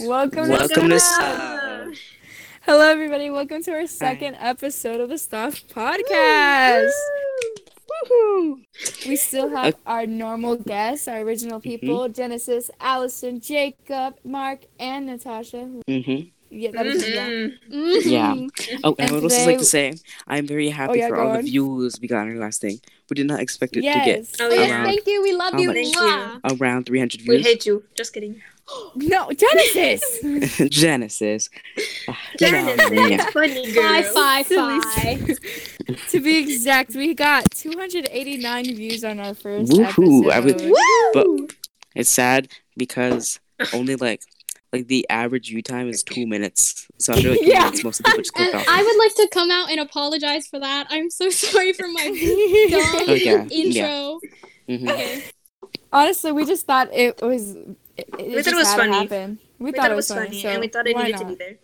Welcome, Welcome to to Sub. Hello, everybody. Welcome to our second episode of the Stuff Podcast. Woohoo! We still have our normal guests, our original Mm-hmm. people: Genesis, Allison, Jacob, Mark, and Natasha. Mm-hmm. Yeah, that is yeah. Mhm. Yeah. Oh, and And I would also like today- to say I'm very happy yeah, for go all the views we got on our last thing. We did not expect it Yes. to get Oh, Oh, yeah. yeah. around, Thank you. We love you. much? Thank you. around 300 views. We hate you. Just kidding. No, Genesis. Genesis. Genesis, yeah. funny girl. Bye, bye, Silly. bye. to be exact, we got 289 views on our first Woohoo, I episode. would- But it's sad because only like like the average view time is two minutes. So after like two Yeah. minutes, most of the people just click And off. I would like to come out and apologize for that. I'm so sorry for my dumb Oh, yeah, intro. Mhm. Okay. Honestly, we just thought it was. It, it We thought it was funny. happen. We, We thought, it was funny, funny, so and we thought it why needed to be there.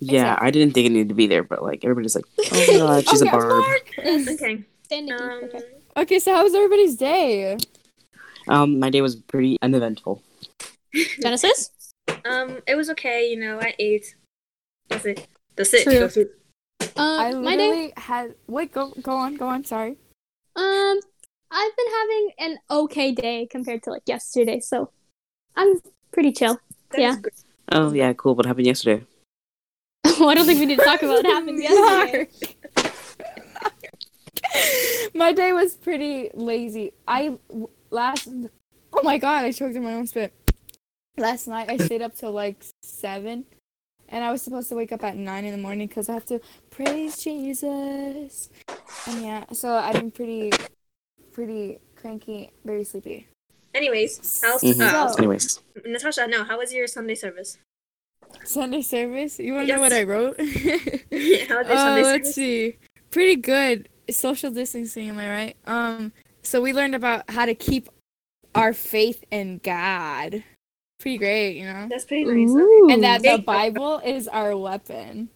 Yeah, I didn't think it needed to be there, but like everybody's like, oh my god, she's Okay, a barb. Mark. Okay. Um, okay. Okay, so how was everybody's day? Um, my day was pretty uneventful. Genesis? um, it was okay. You know, I ate. That's it. That's it. True. That's it. I Uh, my day. had. Wait, go go on, go on. Sorry. Um, I've been having an okay day compared to like yesterday, so I'm pretty chill. That Yeah. Oh yeah, cool. What happened yesterday? well, I don't think we need to talk about what happened yesterday. my day was pretty lazy. I last. Oh my god! I choked in my own spit. Last night I stayed up till like seven, and I was supposed to wake up at nine in the morning because I have to praise Jesus. And yeah, so I've been pretty, pretty cranky, very sleepy. Anyways, how's Mhm. uh, So- Anyways, Natasha? No, how was your Sunday service? Sunday service. You want to know what I wrote? how was your Oh, Sunday let's see. Pretty good. Social distancing, am I right? Um, so we learned about how to keep our faith in God. Pretty great, you know. That's pretty nice. And that the Bible is our weapon.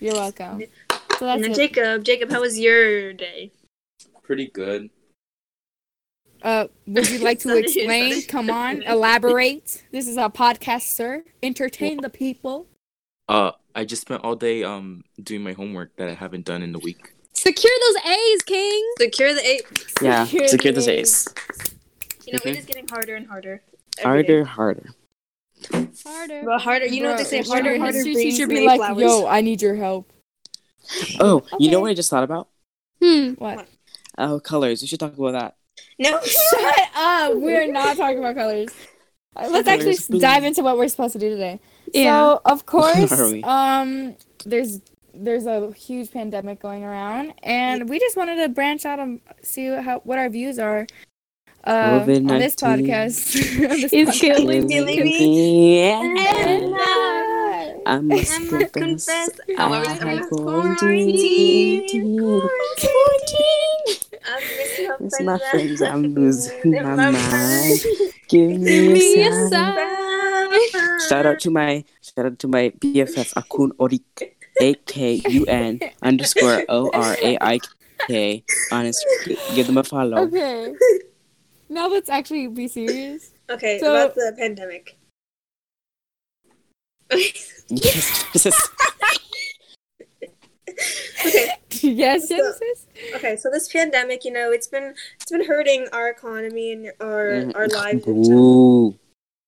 You're welcome. So that's And then it. Jacob, Jacob, how was your day? Pretty good. Uh, would you like to explain? Come on, elaborate. This is a podcast, sir. Entertain the people. Uh, I just spent all day um doing my homework that I haven't done in the week. Secure those A's, King. Secure the eight. yeah, Secure secure the the A's. A's. You know, Mhm. it is getting harder and harder. every day. Harder, harder. Harder. Well, harder. You know what they say? Bro, Harder, your harder history brings teacher be like, flowers. "Yo, I need your help." Oh, you know what I just thought about? Hmm. What? Oh, colors. We should talk about that. No. Shut up! We're not talking about colors. Let's actually Colors, dive into what we're supposed to do today. Yeah. So, of course, um, there's there's a huge pandemic going around, and we just wanted to branch out and see how what our views are. Uh, on this podcast. On this It's podcast. killing me. Yeah. And, uh, I must I must confess, confess, I I was had quarantined. quarantine. My It's my friends, I'm losing my mind. Give me a sign. Shout out to my shout out to my BFF Akun Orik A K U N underscore O R A I K on Instagram. Give them a follow. Okay. Now let's actually be serious. Okay, So- about the pandemic. Yes, this okay, yes, So- Genesis. okay. So this pandemic, you know, it's been it's been hurting our economy and our Mhm. our lives. in general.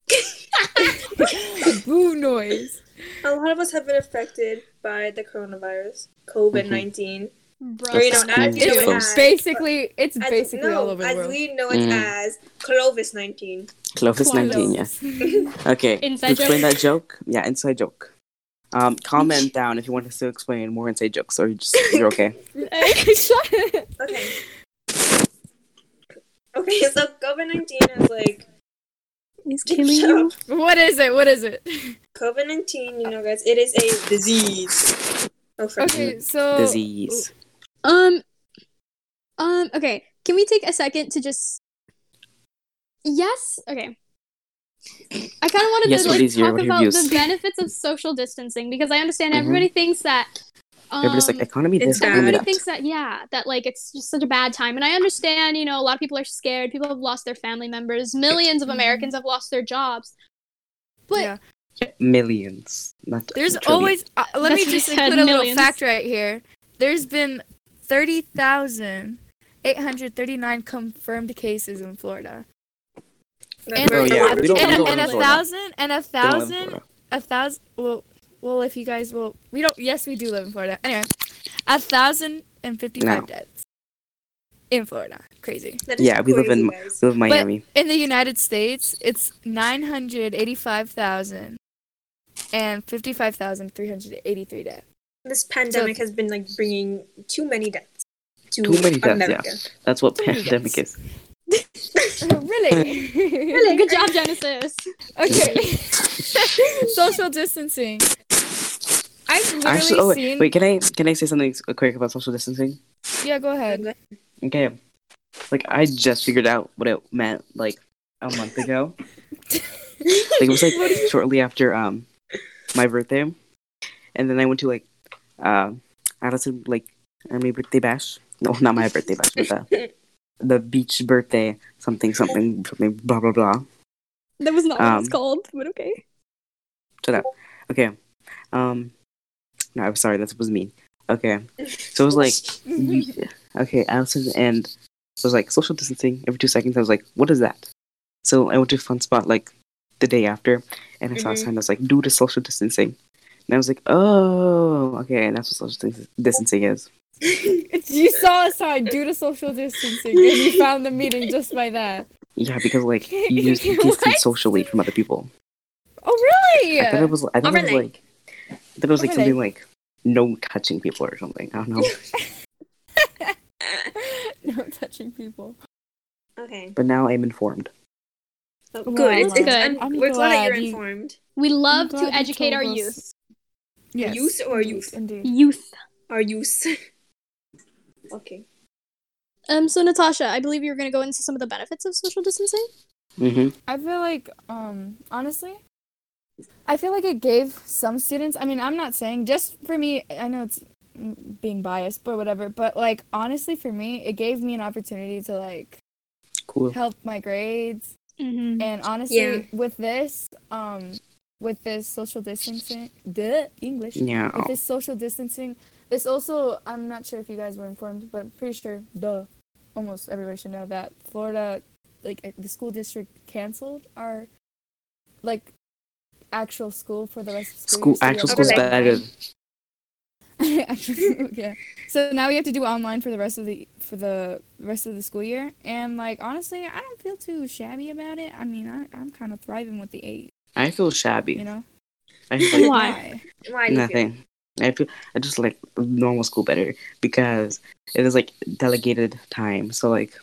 Ooh. Boo noise. A lot of us have been affected by the coronavirus, COVID 19 Bro. You know, as you know it as, basically it's as- basically no, all over the as world. we know it Mhm. as Clovis 19. Clovis 19, yeah. Okay. Inside explain joke? that joke? Yeah, inside joke. Um, comment down if you want us to explain more inside jokes, or you just you're okay. Shut. Okay. Okay, so COVID 19 is like. He's killing you. What is it? What is it? COVID 19, you know, guys, it is a disease. Oh, friend. Okay, so Disease. Um, um, okay. Can we take a second to just? Yes. Okay. I kind of wanted Yes, to what like talk what about the benefits of social distancing because I understand Mhm. everybody thinks that. Um, Everybody's like economy it's this, Everybody that. thinks that, yeah, that like it's just such a bad time. And I understand, you know, a lot of people are scared. People have lost their family members. Millions of Mhm. Americans have lost their jobs. But Yeah. Millions. Not There's trillion. always. Uh, let me That's what just said, put a little fact right here. There's been thirty thousand eight hundred thirty-nine confirmed cases in Florida, and, Oh, yeah, we don't- and, we and a thousand and a They don't live in thousand a thousand. Well, well, if you guys will, we don't. Yes, we do live in Florida. Anyway, a thousand and fifty-five No. deaths in Florida. Crazy. Yeah, we live in- guys. We live in Miami. In the United States, it's nine hundred eighty-five thousand and fifty-five thousand three hundred eighty-three deaths. This pandemic has been like bringing too many deaths to Too many deaths, yeah. That's what Too pandemic is. really? Really good job, Genesis. Okay. social distancing. I've literally Actually, oh wait, seen. wait, can I can I say something quick about social distancing? Yeah, go ahead. Okay, like I just figured out what it meant like a month ago. like it was like shortly after um my birthday, and then I went to like um Allison like uh, my birthday bash. No, not my birthday bash, but the the beach birthday something something something blah blah blah. That was not what it's Um, called, but okay. Shut up. Okay. Um. No, I'm sorry. That was mean. Okay. So it was like, you- okay, Allison and it was like social distancing every two seconds. I was like, what is that? So I went to Fun Spot like the day after, and I saw a Mhm. sign that was like, due to social distancing. And I was like, oh, okay, and that's what social distancing is. you saw a sign due to social distancing, and you found the meeting just by that. Yeah, because like you use you distance socially from other people. Oh, really? I thought it was. I thought it was like. I thought it was like something like no touching people or something. I don't know. no touching people. okay. But now I'm informed. Oh, Well, good. It's, it's, good. I'm, I'm we're glad that you're informed. We love to educate our us. youth. Yes. Youth or indeed, youth? Indeed. Youth. Our use. okay. Um. So Natasha, I believe you're gonna go into some of the benefits of social distancing. hmm I feel like, um, honestly, I feel like it gave some students. I mean, I'm not saying just for me. I know it's being biased, but whatever. But like, honestly, for me, it gave me an opportunity to like Cool. help my grades. Mm-hmm. And honestly, Yeah. with this, um, with this social distancing, the English, Yeah. with this social distancing, this also, I'm not sure if you guys were informed, but I'm pretty sure, duh, almost everybody should know that Florida, like uh, the school district canceled our, like, actual school for the rest of school. School year, so we actual have to school's do better. Actually, yeah. So now we have to do online for the rest of the for the rest of the school year, and like honestly, I don't feel too shabby about it. I mean, I, I'm kind of thriving with the eight, I feel shabby. you know. I feel like Why? Why do you feel? nothing. I feel I just like normal school better because it is like delegated time. So like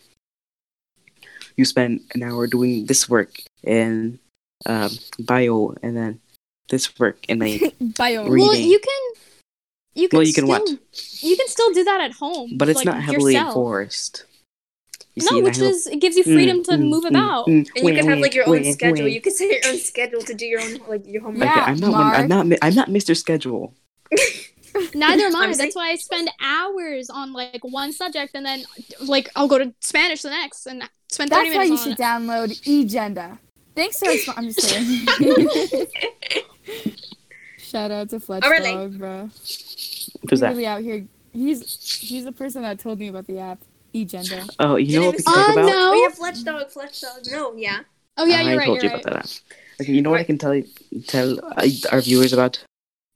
you spend an hour doing this work in um, bio, and then this work in like Bio. Reading. Well, you can. You can Well, you can what? You can still do that at home, but it's like, not heavily yourself. enforced. You No, see, which is it gives you freedom to Mm, mm, move mm, about. mm, And you can have like your own wait, schedule. wait. You can set your own schedule to do your own like your homework. Okay, Yeah, I'm not. Mark. I'm not. I'm not Mr. Schedule. Neither am I. I'm That's why I spend hours on like one subject, and then like I'll go to Spanish the next, and spend thirty That's why you on should it. download eGenda. Thanks so much for I'm just kidding. Shout out to Fletch Alright. Dog, bro. Who's He's that? really out here. He's he's the person that told me about the app eGenda. Oh, you know what we can talk about? no. Oh yeah, Fletch dog, Fletch dog. No, yeah. Oh yeah, you're I right. told You're you right. about that. Okay, you know what I can tell tell uh, our viewers about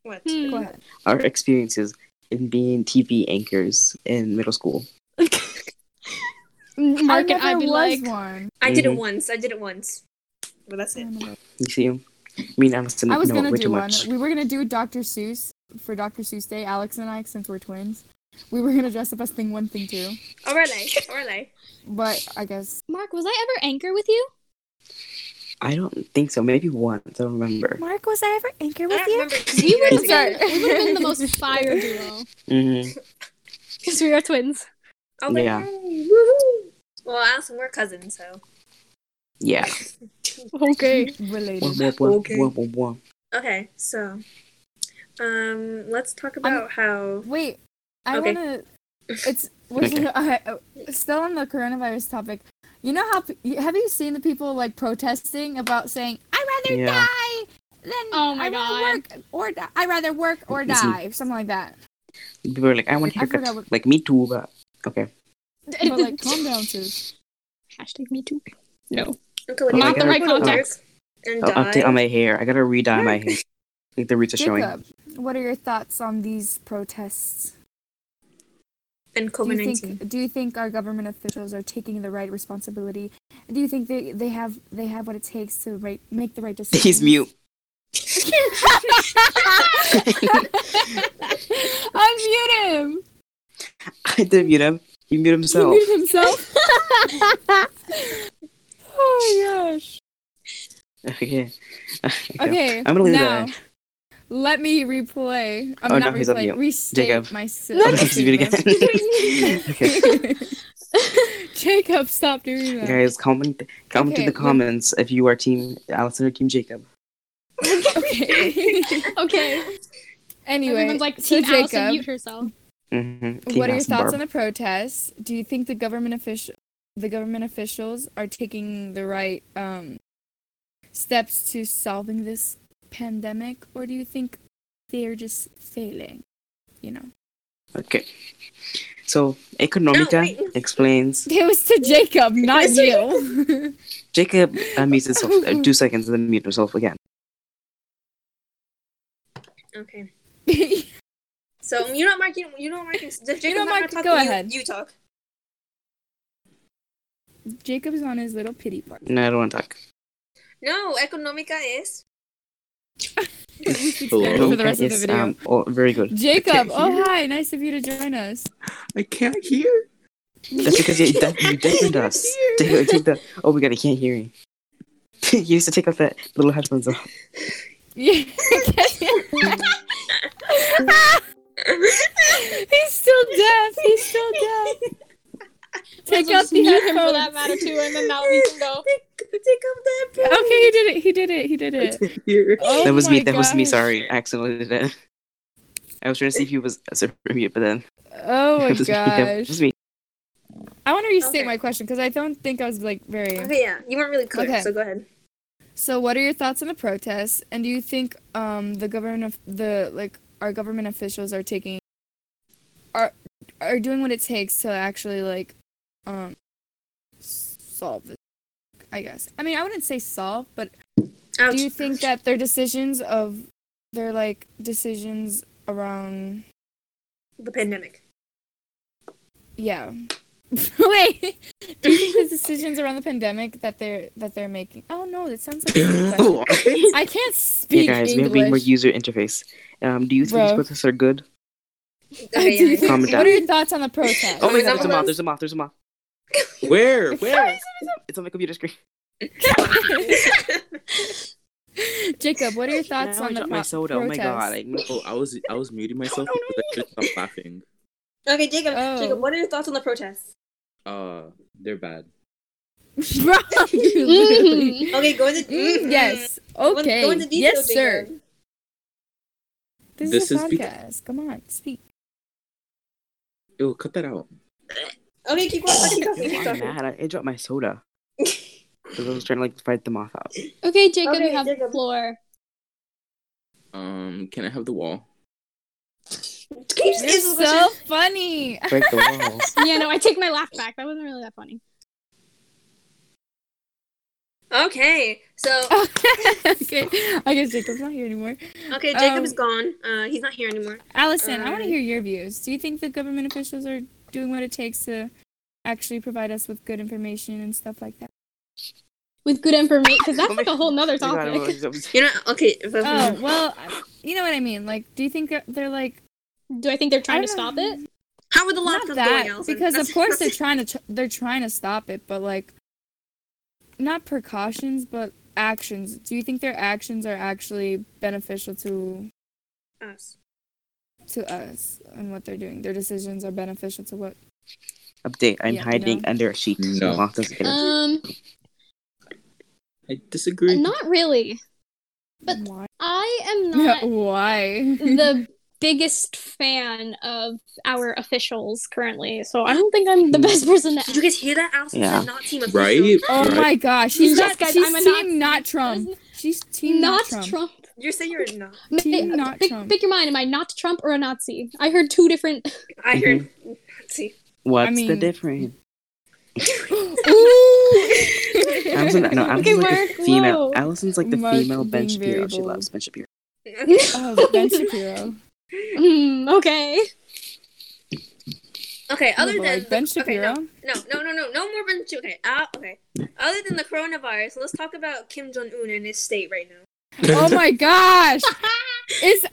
What? Hmm. Go ahead. our experiences in being TV anchors in middle school. Mark I and I'd never be was like, one. I did it Mhm. once. I did it once. But that's it. You see, me and Allison I was know gonna way do too one. much. We were gonna do Dr. Seuss for Dr. Seuss Day. Alex and I, since we're twins, we were gonna dress up as thing one, thing two. Orale, orale. But I guess Mark, was I ever anchor with you? I don't think so. Maybe once. I don't remember. Mark was I ever anchor with don't you? remember. We would have I'm been. We would have been the most fire duo Mm-hmm. because we are twins. Oh, but Yeah. yay, woohoo! Well, Allison, we're cousins, so. Yeah. Okay. Related. Okay. Okay, so. Um, let's talk about how. Wait, I Okay. wanna. It's we're Okay. uh, still on the coronavirus topic. You know how have you seen the people like protesting about saying I'd rather Yeah. die than Oh my I rather God. work or die. I rather work or Listen. die, something like that. People are like, I want I forgot haircuts. what- Like me too, but okay. But like, calm down, sis. Hashtag me too. No. Okay, what Not do the right wanna work context. And I'll die. update on my hair. I gotta re-dye my hair. Like the roots are showing. Jacob, what are your thoughts on these protests? And Do you COVID nineteen. think do you think our government officials are taking the right responsibility? Do you think they, they have they have what it takes to right, make the right decisions? He's mute. Unmute him. I didn't mute him. He muted He himself. muted himself. oh my gosh. okay. Okay. I'm gonna leave now, that. Let me replay. I'm Oh, not no, he's replay. mute. Restate Jacob. my s- he's mute statement. again. okay. Jacob, stop doing that. Guys, comment comment Okay, in the well- comments if you are team Allison or team Jacob. Okay. Okay. anyway, Everyone's like, so Team Allison, Jacob, mute herself. Mm-hmm. what are your thoughts on the protests? Do you think the government official, the government officials are taking the right um, steps to solving this pandemic, or do you think they're just failing? You know, Okay. So Economica wait. explains it was to Jacob, not you. Jacob unmutes himself uh, two seconds and then mute himself again. Okay. So you're not marking. You're not marking. If Jacob's not not gonna talk, go you, ahead. You talk. Jacob's on his little pity party. No, I don't want to talk. No, economica is. We should Hello? skip for the rest of the video. um, oh, very good. Jacob, oh hi, nice of you to join us. I can't hear. That's because you, that, you deafened us. Take, take the. Oh my god, I can't hear you. you used to take off that little headphones off. Yeah. He's still deaf. He's still deaf. Take out the mute him for that matter too, and then now we can go. Take, take off that. Okay, he did it. He did it. He did it. Oh that was me. That was me. Sorry, I accidentally did it. I was trying to see if he was a super mute, but then Oh my it was me. It gosh. was me. I want to restate Okay. my question because I don't think I was like very. Okay, yeah, you weren't really clear, Okay. so go ahead. So, what are your thoughts on the protests? And do you think um the government of the like our government officials are taking are are doing what it takes to actually like um solve this? I guess. I mean, I wouldn't say solve, but Ouch. do you think that their decisions of their like decisions around the pandemic? yeah. Wait. Do you think the decisions around the pandemic that they're that they're making? Oh no, that sounds like a stupid question. I can't Hey speak guys, we have English. more user interface. Um, do you think Bro. these protests are good? Okay, Do think- Comment what down. are your thoughts on the protest? Oh my Wait, god, there's a moth. There's a moth. There's a moth. Where? Where? It's on my computer screen. Jacob, what are your thoughts Now I on the dropped pro- my soda. Oh my god. I, Oh, I was I was muting myself because I couldn't stop laughing. okay, Jacob. Oh. Jacob, what are your thoughts on the protests? Uh, they're bad. Bro, you literally- Okay, go into Mm, yes. Go in- Okay. Go into detail, yes, sir. Jacob. This, This is a is bec- podcast. Come on, speak. Ew, cut that out. Okay, keep going. Keep talking. Keep I'm talking. mad. I, I dropped my soda. Because I was trying to like fight the moth out. Okay, Jacob, Okay, you have the floor. Um, can I have the wall? Can you just You're answer the so question? funny. Break the walls. yeah, no, I take my laugh back. That wasn't really that funny. Okay, so okay, I guess Jacob's not here anymore. okay, Jacob Um, is gone. Uh, he's not here anymore. Allison, I want to Um, hear your views. Do you think the government officials are doing what it takes to actually provide us with good information and stuff like that? With good information, because that's like a whole nother my God, topic. You're not okay. Oh well, you know what I mean. Like, do you think they're like Do I think they're trying to stop know. it? How would the not lockdowns that going, Allison? because of course they're trying to tr- they're trying to stop it, but like not precautions, but actions. Do you think their actions are actually beneficial to us. To us and what they're doing? Their decisions are beneficial to what? Update. I'm Yeah, hiding no. under a sheet. No. the moth doesn't get it. Um, I disagree. not really. But Why? I am not Why? the biggest fan of our officials currently, so I don't think I'm the best person to Did you guys hear that? Allison Yeah. said not team official. Right? oh Right. my gosh, she's Yes, not. guys, she's I'm a team Nazi. not Trump. She's team not not, Trump. Trump. You say you're not. Team Ma- not pick, Trump. pick your mind. Am I not Trump or a Nazi? I heard two different. I heard. See. What's I the mean- difference? Ooh. Allison, no, Okay, Allison's like Mark, the female. whoa. Allison's like the Mark female Ben being Shapiro. She loves Ben Shapiro. Okay. oh, Ben Shapiro. Hmm, okay. Okay. Other Oh, boy, than Ben okay, Shapiro. no, no, no, no, no, no more Ben. Sh- Okay. Uh, okay. Other than the coronavirus, let's talk about Kim Jong Un and his state right now. Oh my gosh! Is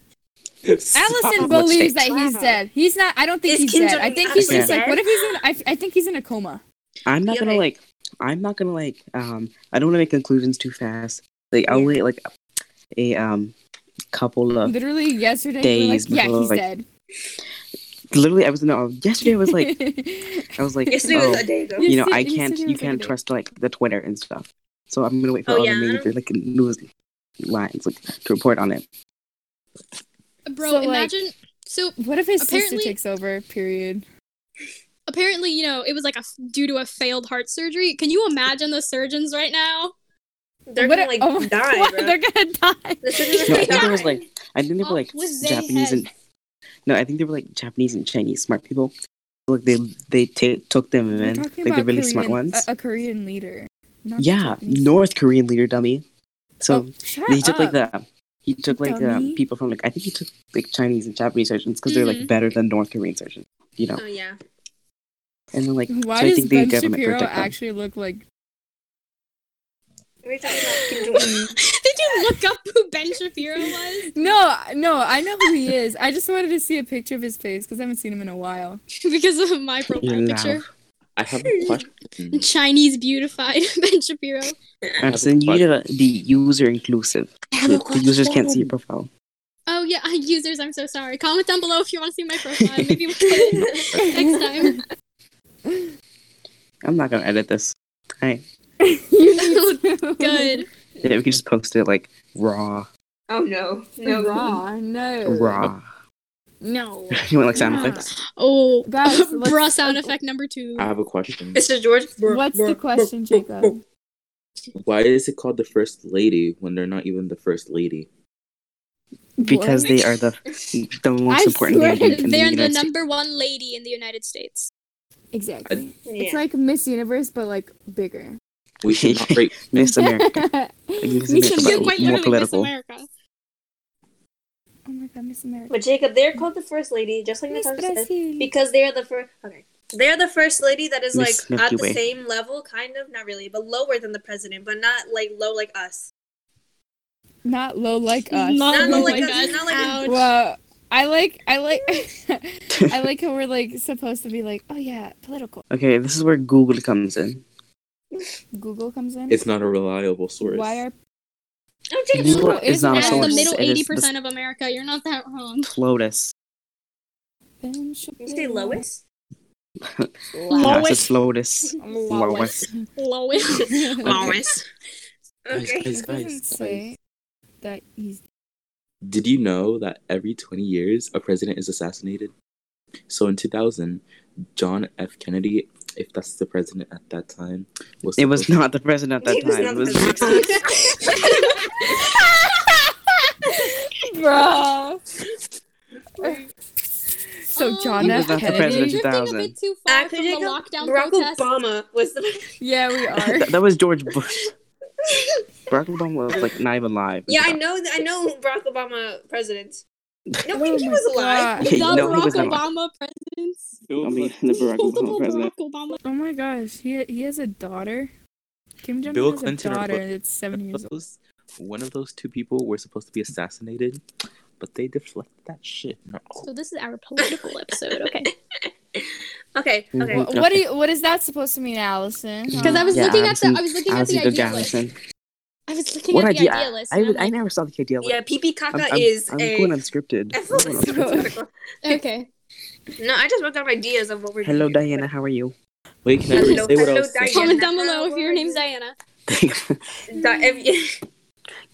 Allison Stop. believes that he's dead? He's not. I don't think Is he's Kim dead. I think he's actually just like. What if he's in? I, I think he's in a coma. I'm not Yeah, gonna like. I'm not gonna like. Um, I don't want to make conclusions too fast. Like I'll Yeah. wait like a um couple of Literally yesterday, we were Days like, yeah, before, he's like, dead. literally. I was no. Yesterday I was like. I was like. Yesterday oh, was a day ago. You you know, said- I can't. You can't trust like the Twitter and stuff. So I'm gonna wait for Oh, all yeah, the don't- major like news lines like to report on it. Bro, So, like- imagine. so what if his Apparently- sister takes over? Period. apparently, you know, it was like a due to a failed heart surgery. Can you imagine the surgeons right now? They're What gonna if- like oh die, God, bro. They're gonna die. The surgeons No, I think there was like. I think they were oh, like with Japanese and. No, I think they were like Japanese and Chinese smart people. Like they they ta took them We're in. talking Like the about really Korean, smart ones. A, a Korean leader. not yeah, Japanese. North Korean leader dummy. So Oh, he took like the he took like uh, Dummy. people from like I think he took like Chinese and Japanese surgeons because they're Mhm. like better than North Korean surgeons, you know. Oh yeah. And then like Why so I does think Ben government Shapiro protect them. actually look like? We're talking about Kim Did you look up who Ben Shapiro was? No, no, I know who he is. I just wanted to see a picture of his face because I haven't seen him in a while. because of my profile You picture. Laugh. I have a question. Chinese beautified Ben Shapiro. Anderson, you need to be user inclusive. The, the users can't see your profile. Oh yeah, users, I'm so sorry. Comment down below if you want to see my profile. Maybe we'll put it next time. I'm not gonna edit this. Alright. you need. Good. Yeah, we can just post it like raw. Oh no, no. Raw, no, Raw. No. you want like sound Raw. effects? Oh, Guys, let's- bruh sound effect number two. I have a question. Mr. George. What's the question, Jacob? Why is it called the first lady when they're not even the first lady? Because What? they are the the most I important lady in the United States. They're the United States. number one lady in the United States. exactly. Yeah. It's like Miss Universe, but like bigger. We should not rate. Miss America. Miss Miss You're America, America. but quite more literally Miss political. America. Oh Miss America. But Jacob, they're called the first lady, just like Miss Natasha said, because they are the first. Okay, they're the first lady that is Miss like Milky at the Way. same level, kind of, not really, but lower than the president, but not like low like us. Not low like us. Not Not low like like us, us. not like- Ouch. Well, I like, I like, I like how we're like supposed to be like, oh yeah, political. Okay, this is where Google comes in. Google comes in. It's not a reliable source. Why are Oh, Jacob, Google Google is is not a not As source. the middle eighty percent of America, you're not that wrong. Lotus. Ben you say Shapiro. Lois? Yeah, it's just Lotus. Lois. Lowest. Lois. Guys, Okay. guys, It doesn't guys, say guys. that he's. Did you know that every 20 years a president is assassinated? So in 2000, John F. Kennedy, if that's the president at that time, was It was not the president at that He was time. not It was the Nixon. Bro. so Oh, John He F. was not the Kennedy. president. Drifting a 2000. bit too far Actually, from the lockdown Barack protest. Obama was the. Yeah, we are. That, that was George Bush. Barack Obama was like not even alive. Yeah, I know. I know Barack Obama president. No, Oh he was alive. God. The No, he Barack was not. Obama president. I mean, the Barack The Obama president. Barack Obama. Oh my gosh, he he has a daughter. Kim Jong Bill Un has Clinton a or daughter Bill- that's seven years old. those, one of those two people were supposed to be assassinated, but they deflect that shit. No. So this is our political episode, okay? Okay, okay. Mhm. What, what do you, what is that supposed to mean, Allison? Huh? Because I was Yeah, looking Allison- at the I was looking at the go idea list. I was looking What at the idea? idea list. I, I'm I never saw the idea. Yeah, PP Kaka I'm, I'm, is I'm a. going unscripted. I'm going unscripted. okay. no, I just wrote down ideas of what we're Hello, doing. Diana. How are you? Wait, can I Hello, say hello, was saying? Diana. Comment down below if your name's? Diana. Di-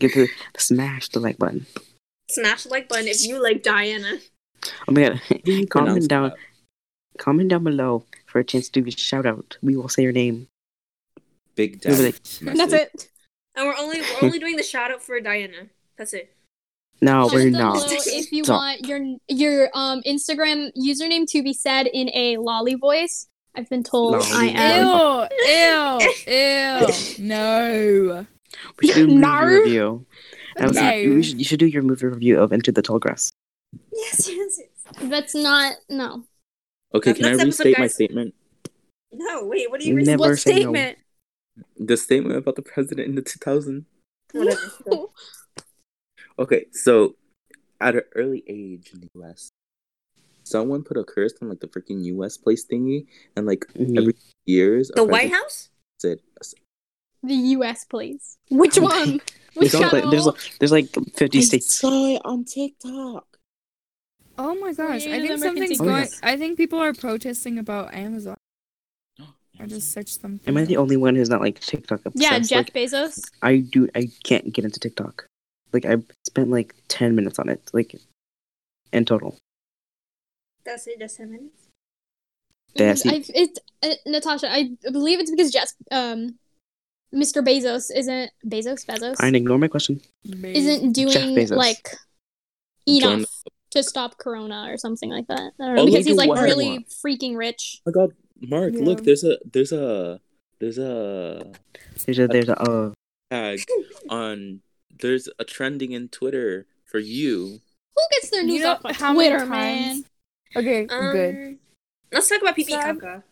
if you- Get to smash the like button. Smash the like button if you like Diana. Oh my god. How do you pronounce comment down that? comment down below for a chance to do a shout out. We will say your name. Big You'll like, That's it. And we're only we're only doing the shout out for Diana. That's it. No, we're down not. below if you Stop. want your your um Instagram username to be said in a lolly voice. I've been told Lolly I am. Ew, ew, ew. No. We should do a movie No. review. I was like, you, should, you should do your movie review of Into the Tall Grass. Yes, yes, yes. That's not no. Okay, That's can I restate my statement? No, wait. What do you Never reason? What say no. statement? The statement about the president in the 2000. Whatever. Okay, so at an early age in the US, someone put a curse on like the freaking US place thingy, and like Mhm. every years, The White House? said, The U.S. please. Which one? Which There's, like, channel? there's, like- there's like 50 states. saw it on TikTok. Oh my gosh, I think something's secrets. Oh, going. yes. I think people are protesting about Amazon. I just searched something. Am I the only one who's not like TikTok obsessed? yeah, Jeff Like, Bezos. I do. I can't get into TikTok. Like I spent like 10 minutes on it, like in total. That's it. Just ten minutes. That's I, it, uh, Natasha, I believe it's because Jeff, um, Mr. Bezos isn't Bezos Bezos Fine, ignore my question. isn't doing like Join enough to stop Corona or something like that. I don't know he because he's like really freaking rich. Oh my god, Mark, Yeah. look, there's a there's a there's a There's a there's a uh, tag on there's a trending in Twitter for you. Who gets their You news know off of how many Twitter, times- man? Okay, Um, good. Let's talk about PP Kaka.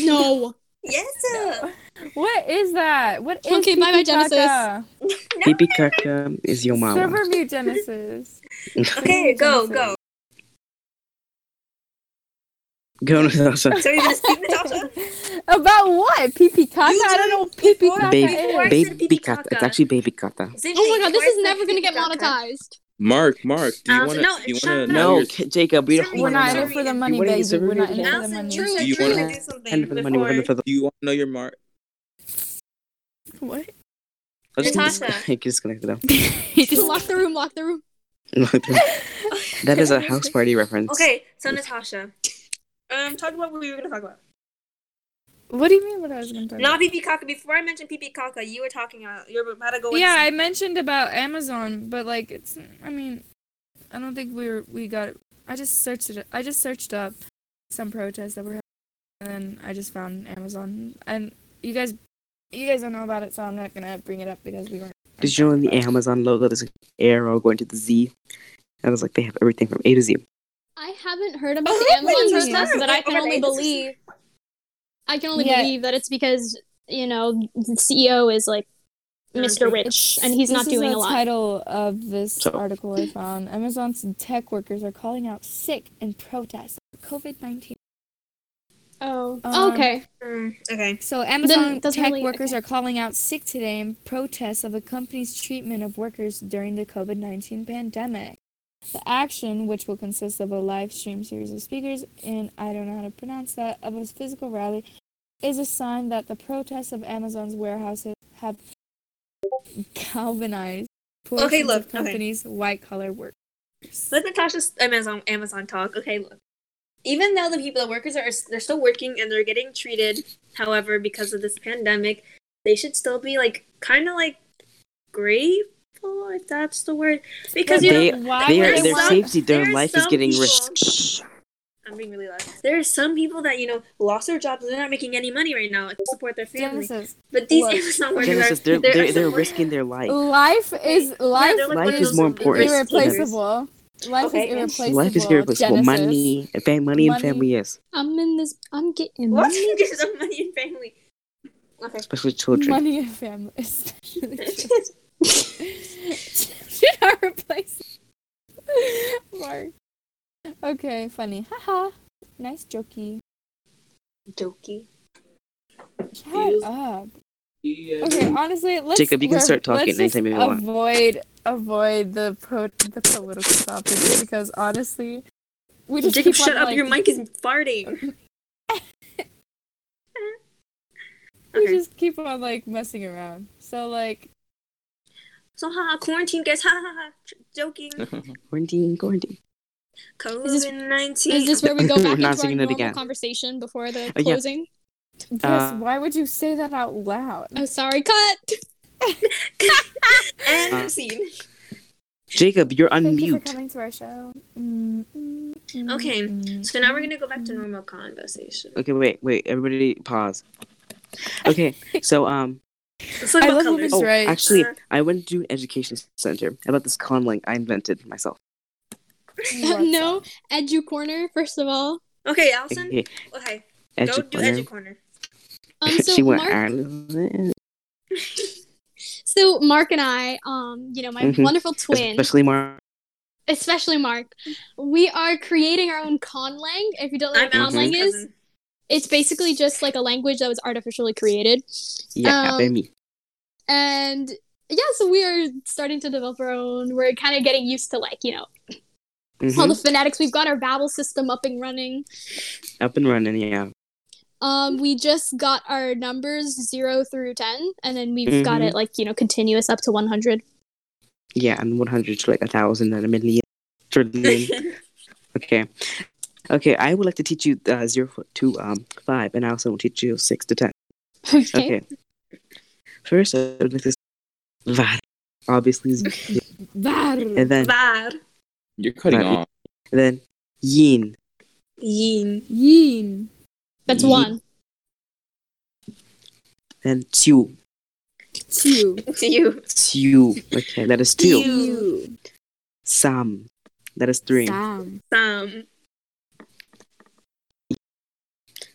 No. Yes. uh, What is that? What is Okay, bye-bye, Pee Pee Genesis. Kaka? no. Pee Kaka is your mama. Server view Genesis. Okay, go, go. Go Natasha. So you're gonna speak, Natasha? About what? Pee Pee Kaka? You I don't know what did Pee Pee before. Kaka Baby, Before I is. said baby Pee Kata. Kaka. It's actually baby Kata. Same Oh my thing, god, this before I is said never gonna PP get Kaka. monetized. Mark, Mark, do you Um, wanna no, do you shut wanna up. No, K- Jacob, we don't. We're We're not in it for the money, baby. We're not in it for the money. you True, you you wanna- gonna do something for the money, we're in before. for the. do you wanna know your mark? What? Let's just Natasha. get disconnected now. He just lock the room, lock the room. that is a house party reference. Okay, so Natasha. Um, talk about what we were gonna talk about. What do you mean? What I was gonna talk Not about? PP Kaka. Before I mentioned PP Kaka, you were talking. Uh, you were about to go. Yeah, I mentioned about Amazon, but like it's. I mean, I don't think we were. We got. It. I just searched it. I just searched up some protests that were, happening, and then I just found Amazon. And you guys, you guys don't know about it, so I'm not gonna bring it up because we weren't. Did you know in the Amazon logo there's an arrow going to the Z? And it's like they have everything from A to Z. I haven't heard about Oh, the Amazon wait, protest, but I can only believe I can only Yeah. believe that it's because you know the CEO is like Mr. Okay. Rich, and he's not doing a lot. title of this So- article I found. Amazon's tech workers are calling out sick in protest of COVID nineteen. Oh, Um, okay. Mm, okay. So Amazon doesn't tech really- workers okay. are calling out sick today in protest of the company's treatment of workers during the COVID-19 pandemic. The action, which will consist of a live stream series of speakers and I don't know how to pronounce that, of a physical rally, is a sign that the protests of Amazon's warehouses have galvanized Okay, look, companies' okay. white-collar workers. Let Natasha's Amazon Amazon talk. Okay, look. Even though the people, the workers are, they're still working and they're getting treated. However, because of this pandemic, they should still be like kind of like grateful, Oh, if that's the word. Because you they, know, why they are, there's their some- safety, their life is getting risked. I'm being really loud. There are some people that you know lost their jobs. They're not making any money right now to support their family. Genesis. But these Look, Amazon workers Genesis, are they're, they're, they're, they're risking their life. Life is Yeah, life they're like Life is more important. irreplaceable. Life Okay. is irreplaceable. Life is irreplaceable. Genesis. Money, fam- money and family, yes. I'm in this. I'm getting What? money. Just some money and family. Okay. Especially children. Money and family, especially children. Should I replace Mark? Okay, funny. Haha. Nice jokey. Jokey. Shut up. Yeah. Okay, honestly, let's Jacob, you can start talking let's anytime you want. Avoid avoid the pro the political topics because honestly, we just Jacob, keep shut on, up! like, Your mic is farting. We okay. just keep on like messing around. So like, So, haha, quarantine, guys. Ha ha ha. Joking. Quarantine, quarantine. COVID 19. Is this where we go back not into our normal again. conversation before the yeah. closing? Jess, Uh, why would you say that out loud? Oh, sorry. Cut. and Uh, scene. Jacob, you're on Thank you for coming to our show. Mm, mm, mm, Okay, So now we're gonna go back to normal conversation. Okay, wait, wait. Everybody, pause. Okay, so um, Let's talk I about love colors. Moving oh, Right. actually, I went to an education center about this conlang I invented myself. No, Edu Corner, first of all. Okay, Allison. Okay, Okay, edu go do corner. Edu Corner. Um, so she went Mark, Ireland, so Mark and I, um, you know, my Mhm. wonderful twin, especially Mark. especially Mark, we are creating our own conlang. If you don't know I'm what conlang is, cousin. It's basically just like a language that was artificially created. Yeah, Um, me. And yeah, so we are starting to develop our own. We're kind of getting used to like, you know, all Mhm. the phonetics. We've got our Babel system up and running. Up and running, yeah. Um, we just got our numbers zero through ten, and then we've got Mhm. it like you know continuous up to one hundred. Yeah, and 100 to like a thousand and a million. Okay. Okay, I would like to teach you uh, 0 to um, 5, and I also will teach you 6 to 10. Okay. Okay. First, I would like to var. Obviously, z- Var. and then, Var. You're cutting Right. off. and then yin. Yin. Yin. That's Ye- one. Then two. Two. To you. Two. Okay, that is two. Two. You. Sam. That is three. Sam. Sam.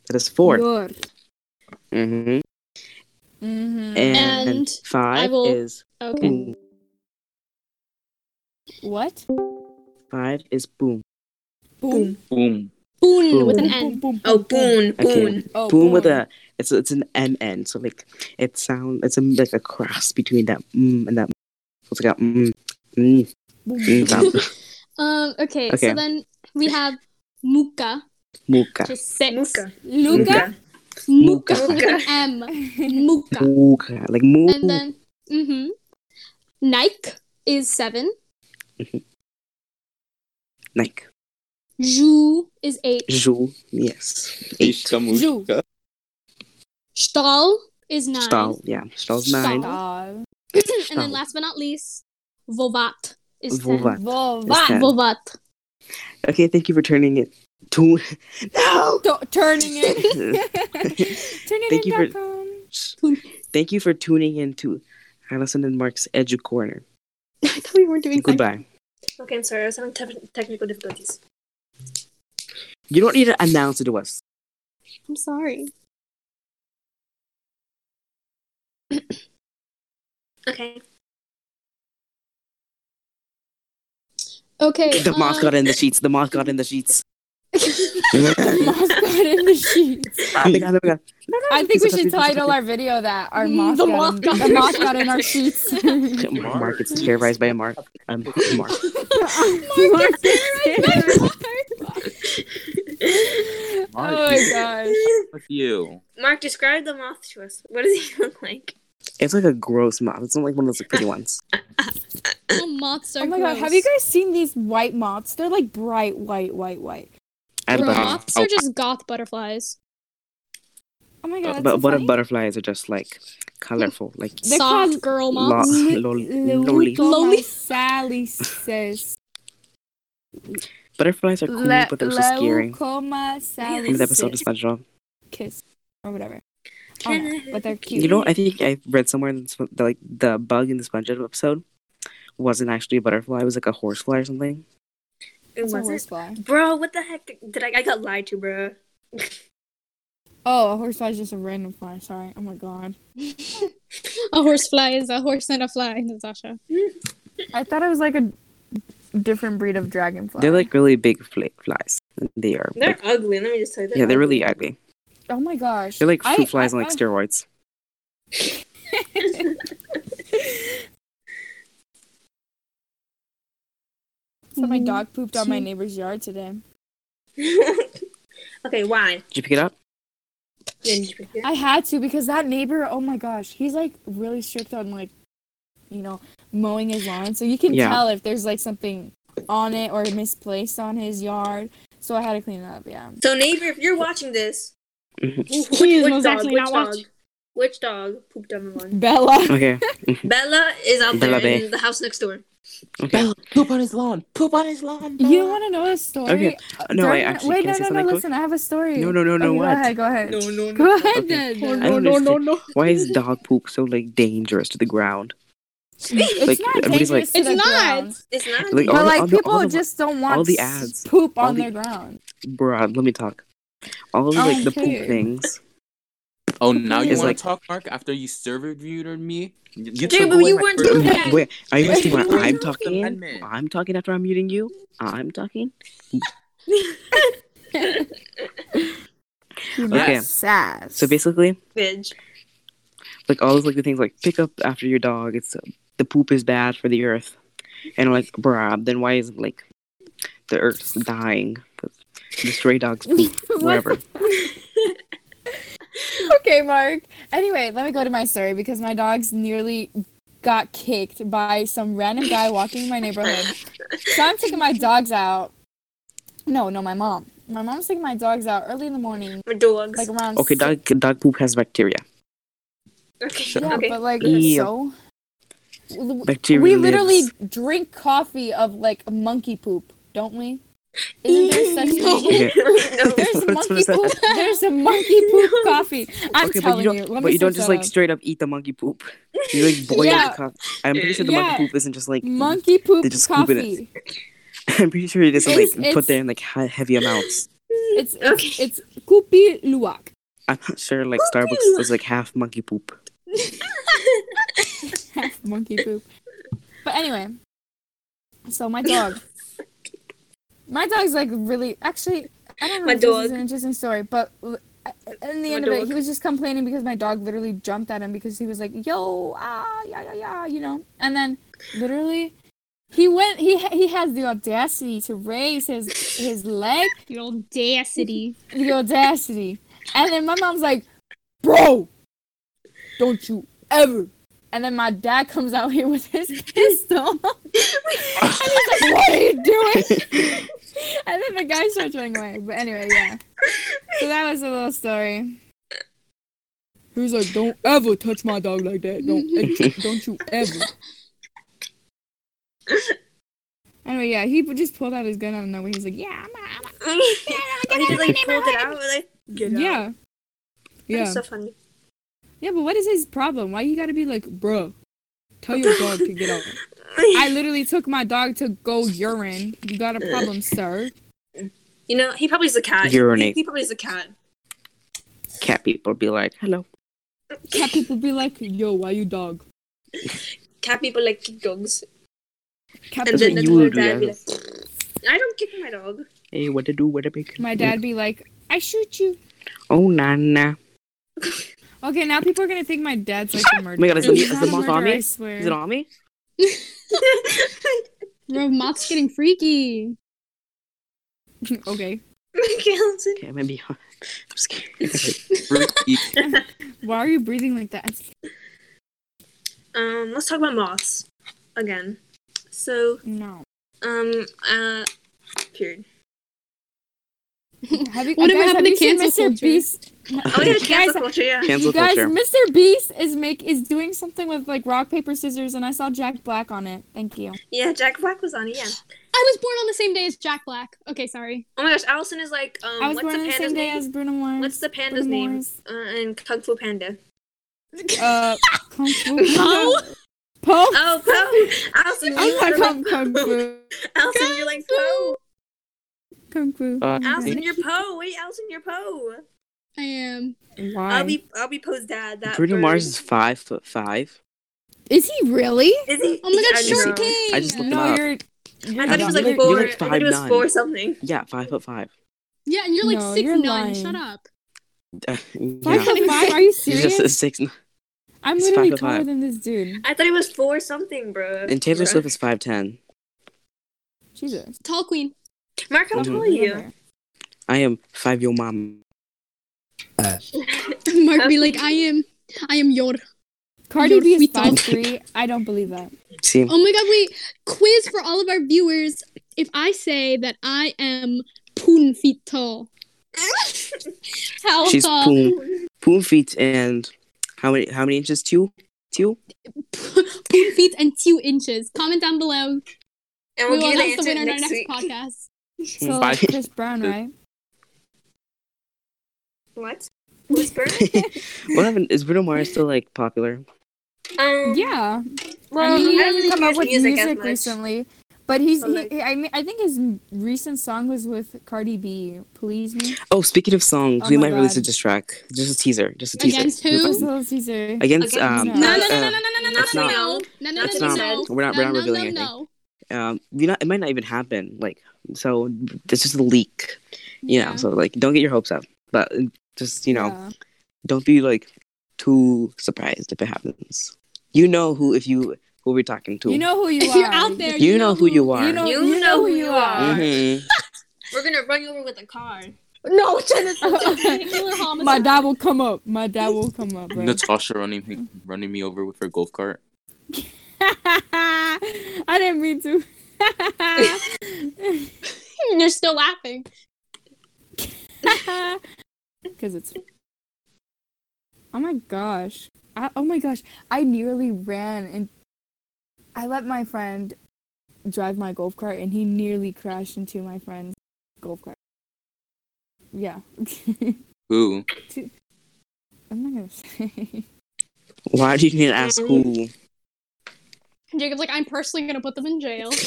That is four. Your. Mm-hmm. Mm-hmm. And, And five will- is Okay. boom. what? Five is boom. Boom. Boom. Boon with an Boom, N. boom, Oh, boom, boon. Okay. Boon. Oh, boom with a it's it's an n n so like it sound it's a, like a cross between that mm and that so it's like a mm, mm, mm. Um. Okay, So then we have Muka, muka which is six. Muka. Luca. Muka Muka. with an M. Muka. muka like moo And then, mm-hmm. Nike is seven. like Ju is eight. Jou, yes eight Ishtamushka. Stahl is nine. Stahl yeah Stahl's nine Stahl. and Stahl. then last but not least, Vovat is Vovat. ten. Vovat. ten. Vovat. okay thank you for turning it to no T- turning it. Turning Thank you for- it.com. thank you for tuning in to Allison and Mark's Edu Corner I thought we weren't doing that. goodbye Okay, I'm sorry. I was having te- technical difficulties. you don't need to announce it to us I'm sorry. Okay. Okay. the moth um, got in the sheets the moth got in the sheets Moth got in the sheets. Oh my God, oh. I think we should title our video that our moth, The got, moth in, got the in moth the got in our sheets. Mark gets terrorized by a mark. Um, Mark. Mark oh my gosh. With you. Mark, describe the moth to us. What does he look like? It's like a gross moth. It's not like one of those pretty ones. Little moths are Oh my god, have you guys seen these white moths? They're like bright white, white, white. I had butter- moths Oh. are just goth butterflies. Oh my god, but what if butterflies are just like colorful, like They're Soft called girl lo- moths. lol- lolly. Lolly. Sally says. Butterflies are cool, but they're so scary. Leucoma Remember the episode of SpongeBob? kiss or whatever. Oh, no, but they're cute. You know, I think I read somewhere in this, that, like the bug in the SpongeBob episode wasn't actually a butterfly; it was like a horsefly or something. It It's a was it? Bro, what the heck did I? I got lied to, bro. Oh, a horsefly is just a random fly. Sorry. Oh my god. A horsefly is a horse and a fly, Natasha. I thought it was like a different breed of dragonfly. They're like really big flake flies. They are. They're like- ugly. Let me just tell you. yeah, they're really ugly. oh my gosh. They're like I- fruit flies I- on like I- steroids. So my dog pooped on my neighbor's yard today. okay, why? Did you pick it up? Didn't you pick it? I had to because that neighbor, oh my gosh, he's like really strict on like, you know, mowing his lawn. So you can Yeah. tell if there's like something on it or misplaced on his yard. So I had to clean it up. Yeah. So neighbor, if you're watching this, Mhm. which, which most dog? likely Which not dog? watching. Which dog pooped on the lawn? Bella. Okay. Bella is out Bella there Bay. in the house next door. Okay. Bella, poop on his lawn. Poop on his lawn. You want to know a story? Okay. Uh, no, I actually Wait, can no, I say no, something no. quick? Listen, I have a story. No, no, no, no. Okay, what? Go ahead. Go ahead. No, no, no. Go ahead Okay. then. I don't no, no, no. Why is dog poop so like dangerous to the ground? It's Like, not everybody's like- dangerous to It's the not. ground. It's not. Like, But the- like all the- people the- just don't want all the ads, poop on the- their ground. Bruh, let me talk. All of like the poop things. Oh, now you want like- to talk, Mark? After you server reviewed me? You, you Dude, took but away you weren't doing that. wait, are you asking Wait, when I'm talking? I'm talking after I'm muting you. I'm talking. Okay. Sass. So basically, Bitch. like all those like the things like pick up after your dog. It's uh, the poop is bad for the earth, and I'm like, bruh, then why is like the earth's dying? 'Cause the stray dogs poop What wherever. okay, Mark. Anyway, let me go to my story because my dogs nearly got kicked by some random guy walking in my neighborhood. So I'm taking my dogs out. No, no, my mom. My mom's taking my dogs out early in the morning, My dogs. like around. Okay, six- dog dog poop has bacteria. okay. Yeah, okay. but like Ew. so. Bacteria. we literally drink coffee of like monkey poop, don't we? Isn't there such No. thing? Okay. no. There's What's monkey poop. There's a monkey poop coffee. I'm okay, but telling you you. don't. Let but me you don't just that like up. straight up eat the monkey poop. You like boil Yeah. the coffee. I'm pretty sure the Yeah. monkey poop isn't just like. monkey poop They just scoop in it. coffee. I'm pretty sure it isn't like It's- it's- put there in like heavy amounts. It's it's, Okay. it's Kopi Luwak. I'm not sure like Starbucks is like half monkey poop. Half monkey poop. But anyway, so my dog. My dog's like really actually. I don't know My if this is an interesting story, but in the My end of it, he was just complaining because my dog literally jumped at him because he was like, "Yo, ah, yeah, yeah, yeah," you know. And then literally, he went. He he has the audacity to raise his his leg The audacity. the audacity. And then my mom's like, bro, don't you ever. And then my dad comes out here with his pistol. and he's like, what are you doing? and then the guy starts running away. But anyway, yeah. So that was a little story. He was like, don't ever touch my dog like that. Don't, don't you ever. Anyway, yeah, he just pulled out his gun out of nowhere. He's like, yeah, I'm a, I'm a, Oh, he just like pulled it out. Like, get out. yeah. Yeah. That's so funny. Yeah, but what is his problem? Why you gotta be like, bruh, tell your dog to get out? I literally took my dog to go urine. You got a problem, sir? You know, he probably is a cat. Urinate. He, he probably is a cat. Cat people be like, hello. Cat people be like, yo, why you dog? Cat people like kick dogs. Cat And That's then what the you would do, dad be like, I don't kick my dog. Hey, what to do? What to make? my dad be like, I shoot you. Oh, nana. Okay, now people are gonna think my dad's like a murderer. Oh my God, is the- He's is not the a moth on me? I swear. Is it on me? Bro, moth's getting freaky. okay. Okay, listen. Okay, maybe. I'm scared. Why are you breathing like that? Um, let's talk about moths again. So, No. um, uh, period. Have you, Whatever guys, happened have to you seen cancel Mr. culture? Beast? Oh yeah, Guys, cancel culture. Yeah. Cancel You guys, culture. Mr. Beast is make is doing something with like rock paper scissors, and I saw Jack Black on it. Thank you. Yeah, Jack Black was on it. Yeah. I was born on the same day as Jack Black. Okay, sorry. Oh my gosh, Allison is like, um, I was what's born the on the panda's same day name? as Bruno Mars. What's the panda's Bruno name? Uh, in Kung Fu Panda. Uh, Kung Fu. Po? Po? Oh, Po! Allison, I you thought are like Kung Fu. Allison, you're like Po. Kung Fu. Uh, Allison, you're Po. Wait, Allison, you're Po. I am. Why? I'll be, I'll be Po's dad. That Bruno bird. Mars is five foot five. Is he really? Is he? Oh my god, Short know. King! I just looked him up. you're. I you're thought he was like You're- 4 you're like I thought he was 5'9". four something. Yeah, five foot five. Yeah, and you're like No, six you're nine. lying. Shut up. Uh, Five foot five? Are you He's serious? just a six. I'm he's literally taller five. than this dude. I thought he was four something, bro. And Taylor Bruh. Swift is five ten. Jesus. Tall queen. Mark, how tall are you? I am five year mom. Mark be like, I am. I am your. Cardi B is five three. I don't believe that. See, Oh my god, wait. Quiz for all of our viewers. If I say that I am poon feet tall, how she's tall? poon, poon feet and how many how many inches? Two. Two. Poon feet and two inches. Comment down below. And We we'll will the announce the winner in our next next week. podcast. So like Chris Brown, right? What? Whisper? What happened? Is Bruno Mars still like popular? um, Yeah. Well, I mean, he I don't hasn't come up with music music, recently, but he's. So, like- he, I mean, I think his recent song was with Cardi B. Please me. Oh, speaking of songs, Oh we my might release a diss track. Just a teaser. Just a teaser. Against who? What's Little Caesar? Against Against- um. No. No, no, uh, no, no, no, no, no, no, That's no, not- no, no, no, That's no, not- no. we're not- we're not no, revealing no, anything. no. Um, we not. It might not even happen. Like, so it's just a leak. You Yeah. know. So like, don't get your hopes up. But just you know, Yeah. don't be like too surprised if it happens. You know who if you who we're talking to. You know who you are. you're out there, You know who you are. You know, You you know who you are. Mhm. We're gonna run you over with a car. No, Vehicular. My dad will come up. My dad will come up, bro. Natasha running running me over with her golf cart. I didn't mean to. You're still laughing. Because it's. Oh my gosh. I, oh my gosh. I nearly ran and I let my friend drive my golf cart and he nearly crashed into my friend's golf cart. Yeah. Who? I'm not gonna say. Why do you need to ask who? Jacob's like, I'm personally gonna put them in jail.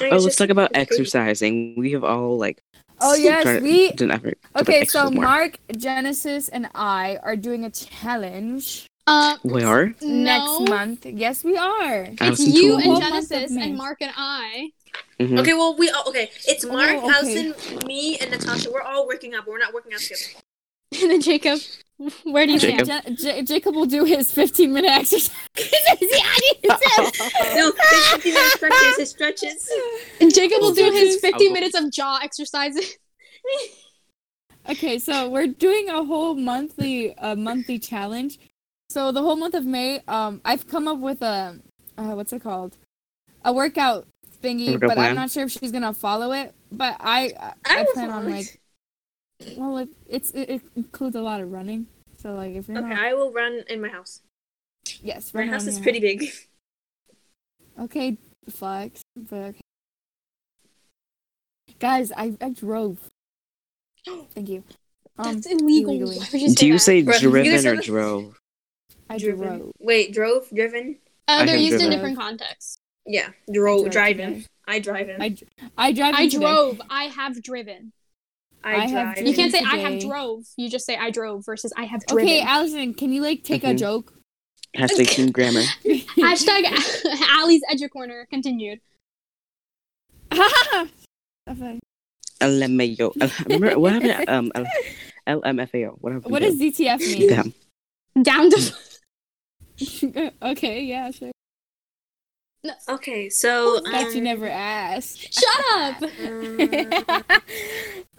Oh, let's talk about exercising. We have all like Oh yes, tried- we done effort. to, like, Okay, so more. Mark, Genesis, and I are doing a challenge Uh, we are. no. next month. Yes, we are. It's Allison you told and. Genesis and Mark and I. Mhm. Okay, well, we all, okay. It's Mark, Oh, okay. Allison, me, and Natasha. We're all working out, but we're not working out together. And then Jacob, where do you Jacob. stand? Ja- Ja- Jacob will do his 15 minute exercise. yeah, he said- No, 15 minute stretches, his stretches. And Jacob will do his I'll 50 go- minutes of jaw exercises. okay, so we're doing a whole monthly uh, monthly challenge. So the whole month of May, um, I've come up with a uh, what's it called? A workout thingy, Workout but plan? I'm not sure if she's gonna follow it. But I I, I I plan on like well, it, it's it, it includes a lot of running. So like if you're Okay, not I will run in my house. yes, My house is your pretty big. Okay, flex, but okay. Guys, I, I drove. Thank you. Um, That's illegal. illegally. You Do you that? say Bro, driven said or drove? I Driven. drove. Wait, drove, driven. Uh, they're have used in different contexts. Yeah, drove, drove driving. I drive in. I, I, dr- I drive. I today. drove. I have driven. I have drive. You can't say I have drove. You just say I drove versus I have driven. Okay, Allison, can you like take a Mhm. joke? Hashtag team grammar. Hashtag Allie's Edge Corner continued. Okay. LMAO. What happened? at, Um, LMFAO. What happened? what does DTF mean? Down. Down to okay, yeah, sure. Okay, so That you um, never asked. shut up. um,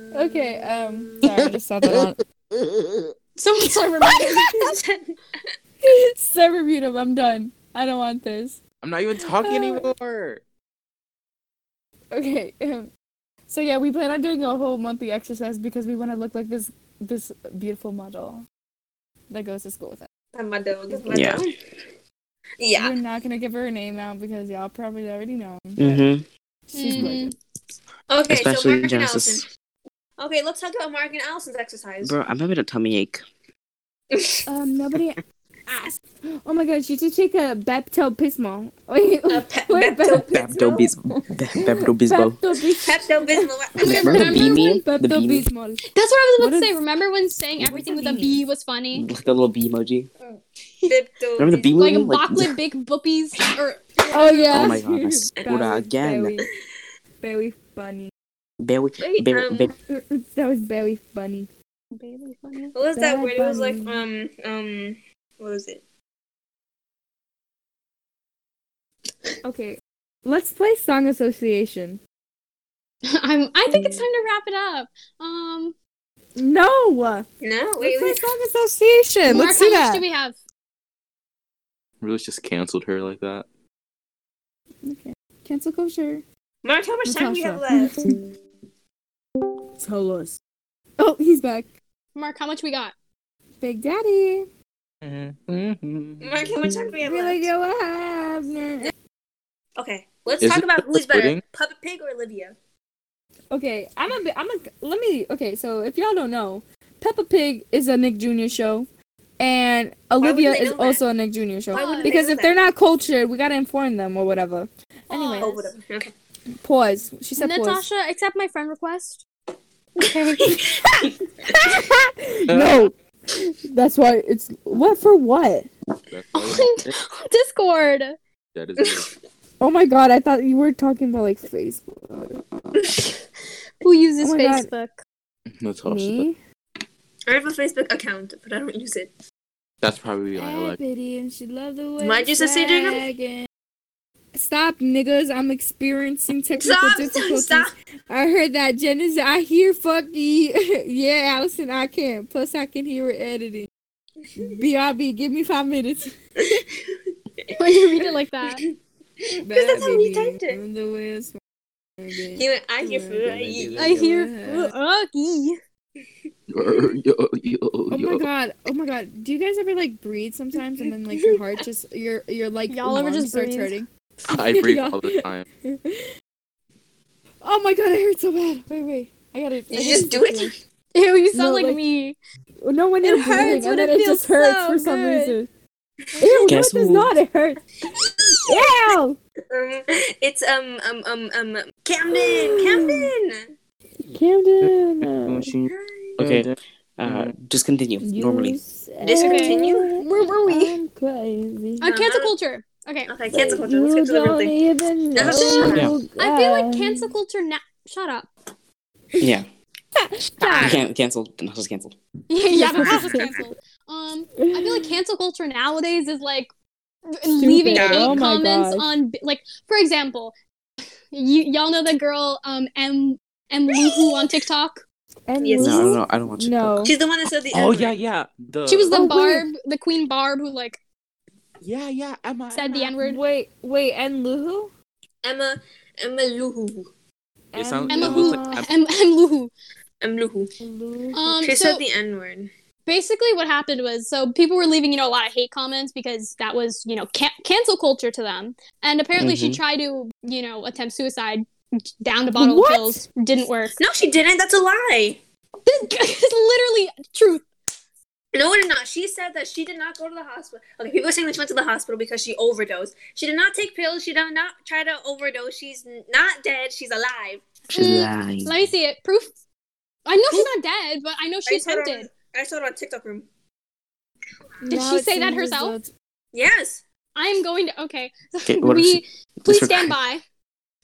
okay, um, sorry, I just saw that on. Someone start reminding. Server mute him. I'm done. I don't want this. I'm not even talking anymore. Okay. Um, so yeah, we plan on doing a whole monthly exercise because we want to look like this this beautiful model that goes to school with us. my dog. My Yeah. dog. Yeah. We're not gonna give her a name out because y'all probably already know. Mm-hmm. She's Mhm. Okay, Especially so Mark and Allison. Okay, let's talk about Mark and Allison's exercise. Bro, I'm having a tummy ache. Um, nobody asked. Oh my gosh, you should take a Bepto-Bismol. Wait, Uh, pe- wait, Pepto- Pepto-Bismol. Pepto-Bismol. Bepto-Bis- Pepto-Bismol. Remember the bee? The bee? Bepto-Bismol. That's what I was What about to is- say. Remember when saying What's everything with a bee was funny? Like the little bee emoji. Pepto- Remember the bee Like meme? chocolate big boopies or Oh yeah. Oh my god, I screwed That was again. Very, very funny. Very, Wait, very, um, very, That was very funny. Baby funny. What was that Bad word? It was like um um what was it? Okay, let's play song association. I'm. I think it's time to wrap it up. Um, No, No, let's wait, play song association. Mark, let's how do much that. do we have? Really just canceled her like that. Cancel kosher. Mark, how much time do we have Natasha. left? Tell us. Oh, he's back. Mark, how much we got? Big Daddy. Mm-hmm. Mark, how much time do we have Really left? go have. Okay, let's Is talk about the who's better, pudding? Puppet Pig or Olivia. Okay, I'm a. bi- I'm a. Let me. Okay, so if y'all don't know, Peppa Pig is a Nick Jr. show, and Olivia is know that? also a Nick Jr. show. Why wouldn't they Because know if they're that? not cultured, we gotta inform them or whatever. Anyway, Oh, whatever. Okay. pause. She said pause. Natasha, accept my friend request. Okay. no, uh, that's why it's what for what? On Discord. that is. Oh my god, I thought you were talking about like Facebook. Who uses Oh my God. Facebook? Natasha. Me? I have a Facebook account, but I don't use it. That's probably why I like. Happy and she loved the way Why'd you it's say Jacob? Stop, niggas! I'm experiencing technical Stop! difficulties. Stop! I heard that Genesis. I hear fuck you. yeah, Allison, I can. Plus, I can hear it editing. BRB, give me five minutes. Why you read it like that. Because that's how he typed it. From the way it's swaggin'. I hear Yeah, food. I hear Uggy. Yo, yo, Oh my god! Oh my god! Do you guys ever like breathe sometimes and then like your heart just your your like Y'all ever just starts breathe? hurting? I breathe all the time. Oh my god! I hurt so bad. Wait, wait. I gotta. You I just gotta do it? Ew, you sound No, like, like- me. No, when It you're hurts, breathing, but and then it it, just feels hurts so for some good. reason. Ew, Guess no, it does not. It hurts. Ew. Um, it's um um um um Camden. Camden. Camden. Okay, uh, just continue normally. Discontinue? Where were we? I'm crazy. Uh, cancel culture. Okay. Okay, cancel culture. Let's get to the real thing. even No, know. shut up. I feel like cancel culture now. Shut up. Yeah, you Stop. can't cancel. Natasha's canceled. yeah, but that's just canceled. Um, I feel like cancel culture nowadays is like leaving hate Oh comments gosh. on, like, for example, you y'all know the girl um M M Luhu on TikTok. And Yes. No, no, no, I don't watch it. No. She's the one that said the Oh N-word. yeah, yeah. The She was the Oh, wait. Barb, the Queen Barb, who like yeah, yeah. Emma said the N word. Wait, wait, and Luhu? Emma Emma Luhu. It sounds- Emma it Who, looks like M M Luhu. Em Luhu. Luhu. Um, She so said the N word. basically what happened was so people were leaving you know a lot of hate comments because that was you know can- cancel culture to them and apparently she Mhm. tried to you know attempt suicide down to bottle What? of pills didn't work No, she didn't. That's a lie. it's literally truth No, it did not. She said that she did not go to the hospital. Okay, people are saying that she went to the hospital because she overdosed. She did not take pills. She did not try to overdose. She's not dead. She's alive. She's Mm, lying. let me see it proof i know she's not dead but i know she I saw on- attempted I saw it on TikTok room. Did Now she say that herself? though Yes. i am going to okay Okay, we please stand by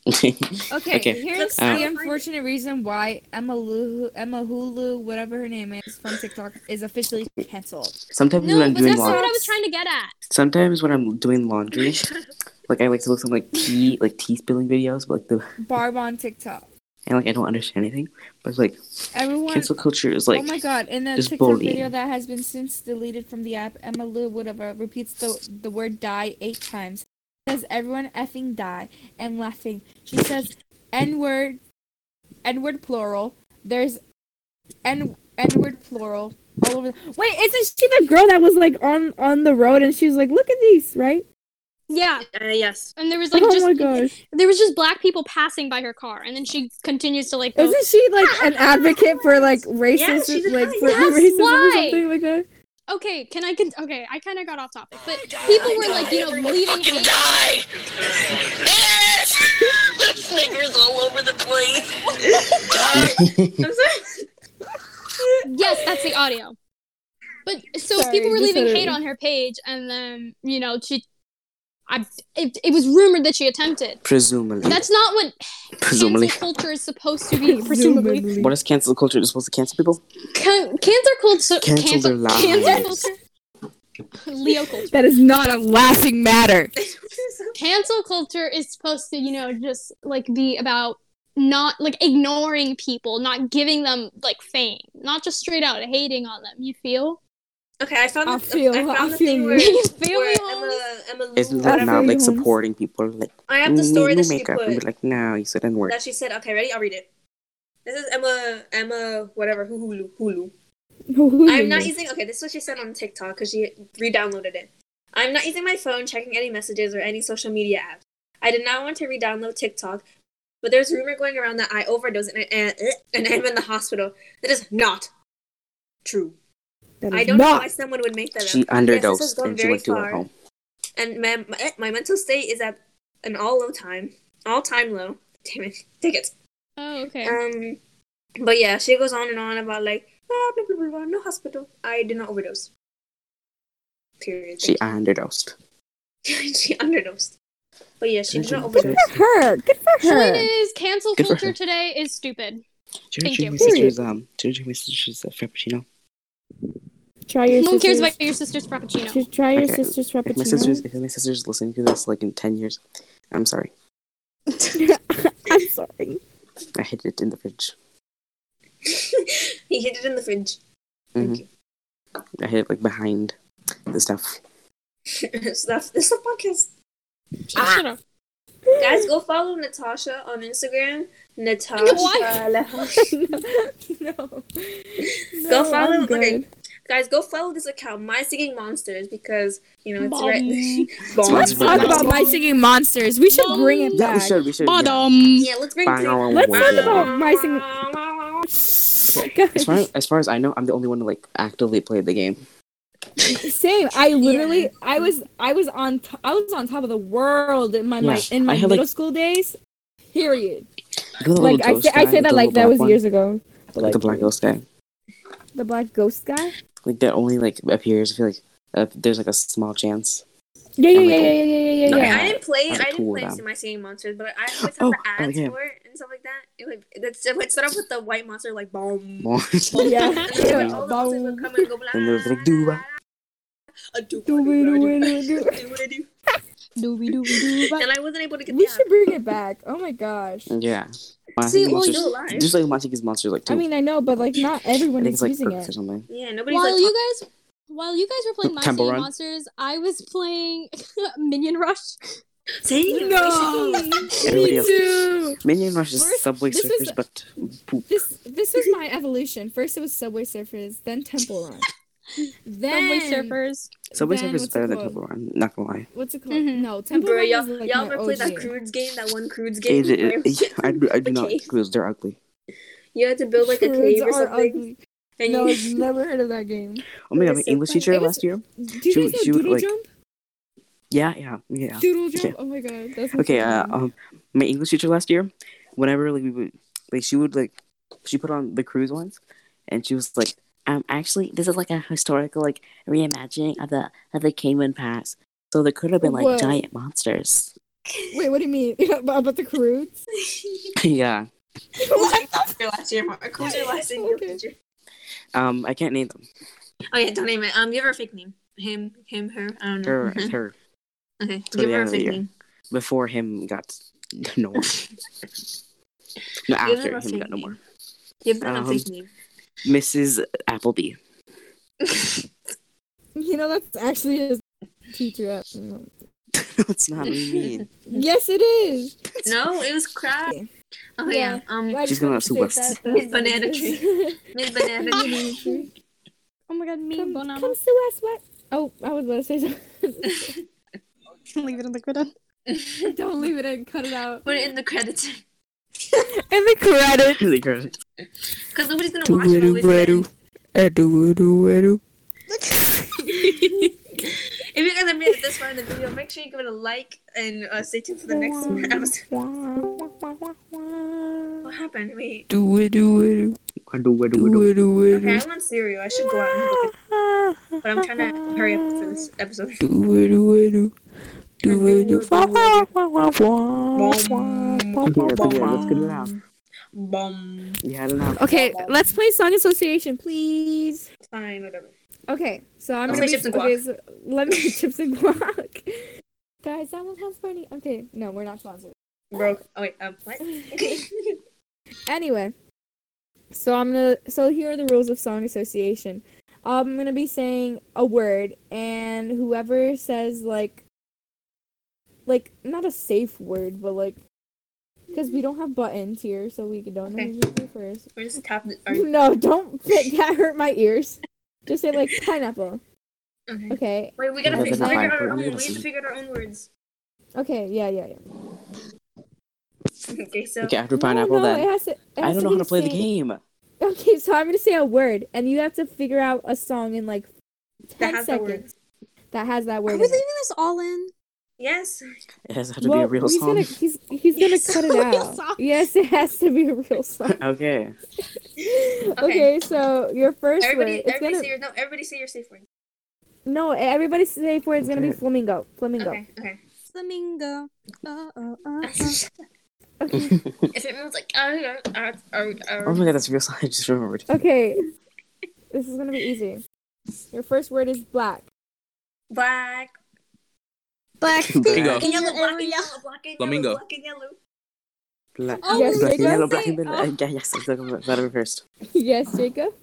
Okay, Okay, here's uh, the unfortunate reason why Emma Luhu, Emma Hulu, whatever her name is from TikTok, is officially canceled. Sometimes no when I'm but doing that's not what i laundry, was trying to get at sometimes when I'm doing laundry, like I like to look some like tea, like tea spilling videos, but like the Barb on TikTok. and like I don't understand anything. But like Everyone. cancel culture is like oh my god! In the TikTok bullying. video that has been since deleted from the app, Emma Lou whatever repeats the the word "die" eight times. Says everyone effing die and laughing. She says N word, N word plural. There's N N word plural all over. the- Wait, isn't she the girl that was like on on the road and she was like, "Look at these," right? yeah Uh, yes. and there was like oh just my gosh! there was just black people passing by her car and then she continues to like go, Isn't she like an advocate for like racism, she's like for Yes, racism or why? something like that? Okay can i con- okay i kind of got off topic but people were like you know leaving hate- Snickers all over the place. I'm sorry. yes that's the audio but so Sorry, people were leaving hate on her page and then you know she i it, it was rumored that she attempted presumably. that's not what presumably. cancel culture is supposed to be presumably What is cancel culture? Is supposed to cancel people? Can- cancer culture Cancel cancel, their lives. cancer culture leo culture That is not a laughing matter. cancel culture is supposed to, you know, just like be about not like ignoring people, not giving them like fame, not just straight out hating on them. You feel? Okay, I found I the, feel- I found I the feel thing you. where, You feel where me, Emma Emma Lou, It's I not like supporting people. Like I have the "Mm, story new that she makeup and put. be like, no, you said n word. that she said, okay, ready? I'll read it. This is Emma, Emma, whatever, Hulu, Hulu. I'm not using. Okay, this is what she said on TikTok because she re-downloaded it. I'm not using my phone, checking any messages or any social media apps. I did not want to re-download TikTok, but there's rumor going around that I overdosed and, and, and I'm in the hospital. That is not true. That I don't know why someone would make that She up. Yes, this underdosed gone and she very went to her home. and my, my my mental state is at an all low time, all time low. Damn it, tickets. Oh, okay. Um, but yeah, she goes on and on about like blah blah blah blah, blah no hospital. I did not overdose. Period. She underdosed. she underdosed. But yeah, she did not overdose. Good for her. Good for Point her. is, cancel Good culture today is stupid. Should I Thank drink you. my Period. sister's um? Should I drink my sister's uh, frappuccino? Try your No one cares sister's- about your sister's frappuccino. Just try your Okay, sister's If my sister's if my sister's listening to this like in ten years, I'm sorry. I'm sorry. I hid it in the fridge. he hid it in the fridge. Mhm. Thank I hid it like behind the stuff. you. Stuff. This is a podcast. Shut up. Guys, go follow Natasha on Instagram. Natasha. What? Leha- no. Go follow- I'm okay. good. Guys, go follow this account, My Singing Monsters, because you know it's Bum. right. Let's Let's talk about my singing monsters. We should bring it back. Yeah, we should. We should. yeah. Bottom. Yeah, let's bring. Bang. Let's talk about my singing. As far as far as I know, I'm the only one to like actively play the game. Same. I literally, I was, I was on, t- I was on top of the world in my, my in my had, middle like- school days. Period. Like I ghost say, I say that like that was one. years ago. But, Like the black ghost guy. the black ghost guy. Like that only like appears. I feel like uh, there's like a small chance. Yeah, yeah, I'm yeah, yeah, yeah, yeah, yeah, Okay, yeah. I didn't play. I'd I didn't cool play down. My Singing Monsters, but I always have Oh, the ads okay. for it and stuff like that. It would it's it would start off with the white monster like boom. More. Yeah. And then all the monsters would come and go blah. And there was like dooba. A dooba, Do we do we do we do? dooba, Doobie doobie doo. And I wasn't able to get We the should bring it back. Oh my gosh. Yeah. See, well, monsters, you're alive. just like Monsters monsters like two. I mean, I know, but like not I everyone is it's like using crooks or it. something. Yeah, nobody's While like. you guys, while you guys were playing My Temple Run. Monsters, I was playing Minion Rush. Same. No. Everybody Me else- too. Minion Rush is First, Subway Surfers, was- but poop. This this was my evolution. First it was Subway Surfers, then Temple Run. Then Subway Surfers. Subway then Surfers is better than called? Temple Run. Not gonna lie. What's it called? Mhm. No, Temple Bro, Run y'all, is like y'all ever played that OG. Croods game? That one Croods game? It, it, it, I, do, I do not cave. cruise. They're ugly. You had to build like a Croods cave or something. ugly. And No, you, I've never heard of that game. Oh my god, my so English fun. teacher was- last year. Do you She guys know Doodle like- Jump? Yeah, yeah, yeah. Doodle Jump? Yeah. Oh my god, that's Okay, uh, um, my English teacher last year, whenever like we would, like she would like, she put on the cruise ones, and she was like, um, actually, this is like a historical like reimagining of the of the Cayman Pass. So there could have been like Whoa. giant monsters. Wait, what do you mean about, about the Croods? yeah. Who's your last year, Mark? Who's your last year Okay. teacher? Um, I can't name them. Oh yeah, don't name it. Um, give her a fake name. Him, him, her. I don't know. Her, her. Okay, Till give her a fake year. name. Before him got no more. no, Give after her him got no more. Give them a Um, fake name. Mrs. Appleby. You know, that's actually his teacher. At, That's not mean. yes, it is. no, it was crap. Oh yeah. Yeah. Um, I She's gonna wanted to sue us. Miss Banana Tree. Miss Banana Tree. Oh my god, me come, banana. come sue us, what? Oh, I was gonna say something. Leave it in the credit. Don't leave it in. Cut it out. Put it in the credits. In the credit. Really good. Because nobody's gonna watch it. always then. If you guys have made it this far in the video, make sure you give it a like and uh, stay tuned for the next episode. What happened? Wait. Do it, do it. Do it, do it, do it. Okay, I want cereal. I should go out and look at But I'm trying to hurry up for this episode. Do it, do it, do do it, do Okay, Okay, that's good. Let's get it out. Bum. You had enough. Okay, let's play song association, please. Fine, whatever. Okay, so I'm gonna be Chips and okay, so let me chips and guac. Guys, that one has funny. Okay, no, we're not sponsored. Broke. Oh wait. Um. What? Anyway, so I'm gonna. So here are the rules of song association. I'm gonna be saying a word, and whoever says like, like not a safe word, but like, Because we don't have buttons here, so we don't know Okay. who's gonna first. We're just tap the. Our, No, don't that hurt my ears. Just say like pineapple. okay. Okay. Wait, we gotta Yeah, figure, figure out our own. We have to figure out our own words. Okay. Yeah. Yeah. Yeah. Okay, so Okay, after pineapple, no, then it has to, it I don't to know how to play the game. Okay, so I'm gonna say a word, and you have to figure out a song in like that ten has seconds that has that Are word. we in leaving this all in? Yes. It has to be Well, a real he's song. Gonna, he's he's gonna Yes, cut it out. Yes, it has to be a real song. Okay. okay. so your first Everybody, word. Everybody gonna say your no. Everybody say your safe word. no. Everybody say for it's gonna be flamingo. Flamingo. Okay. Okay. Flamingo. Uh, uh, uh, uh. Okay. if it means like uh, uh, oh my god, that's a real song. I just remembered. okay. This is gonna be easy. Your first word is black. black, Black. Flamingo. black and yellow, black and yellow, black and Flamingo. black and yellow. Black, Oh, Yes, black and yellow, black and Oh. yellow. Yeah, yes, I'm talking about first. yes, Jacob.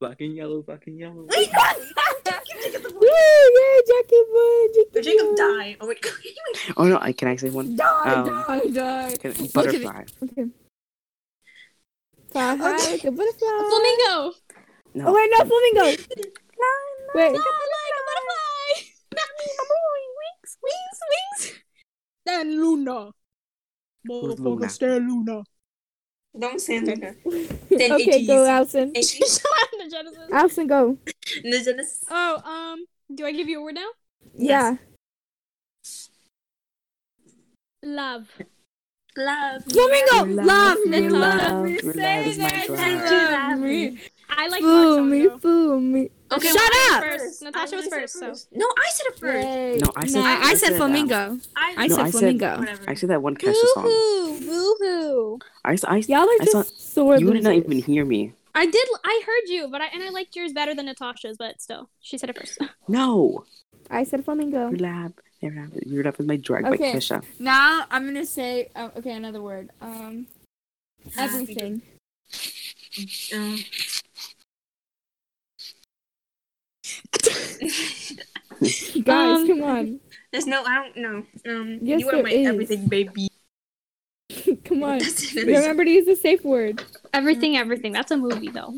Black and yellow, black and yellow. Wait, Jacob the Woo! Yay, Jackie won. Jackie Jacob won. die. Oh wait, Oh no, I can I say one? Die, Um, die, die. Can, butterfly. Okay. Fly high like a butterfly. Flamingo. No. Oh wait, no flamingo. Wait. Fly like a butterfly. Wings, wings, wings. Then Luna. Who's Luna? Stan Luna. don't say that. okay, ATs. go Alison. Shut up, the Genesis. Alison, go. The Oh, um, do I give you a word now? Yeah. Love. Love. Flamingo. Love me, you, love love, me. you, Say love is my that drive. you love me. I like Fool Fool me, fool me. Okay, Shut well, up! First. Natasha I was said first, so. No, I said it first. Yay. No, I said- I, I I said said, flamingo. I, I No, said I said- flamingo. Whatever. I said that one Kesha song. Boo-hoo. Boo-hoo. I, s- I, s- Y'all are I saw- just sore you did not even hear me. I did. I heard you, but I and I liked yours better than Natasha's, but still, she said it first. No. I said flamingo. Your lab. Your lab. Your lab is my drag by Okay. Kesha. Now I'm gonna say uh, okay another word. Um, everything. Uh, Guys, Um, come on, there's no. I don't know. Um, Yes, you are there my is. everything, baby. come on. That's it. Remember to use the safe word. everything, everything. That's a movie, though.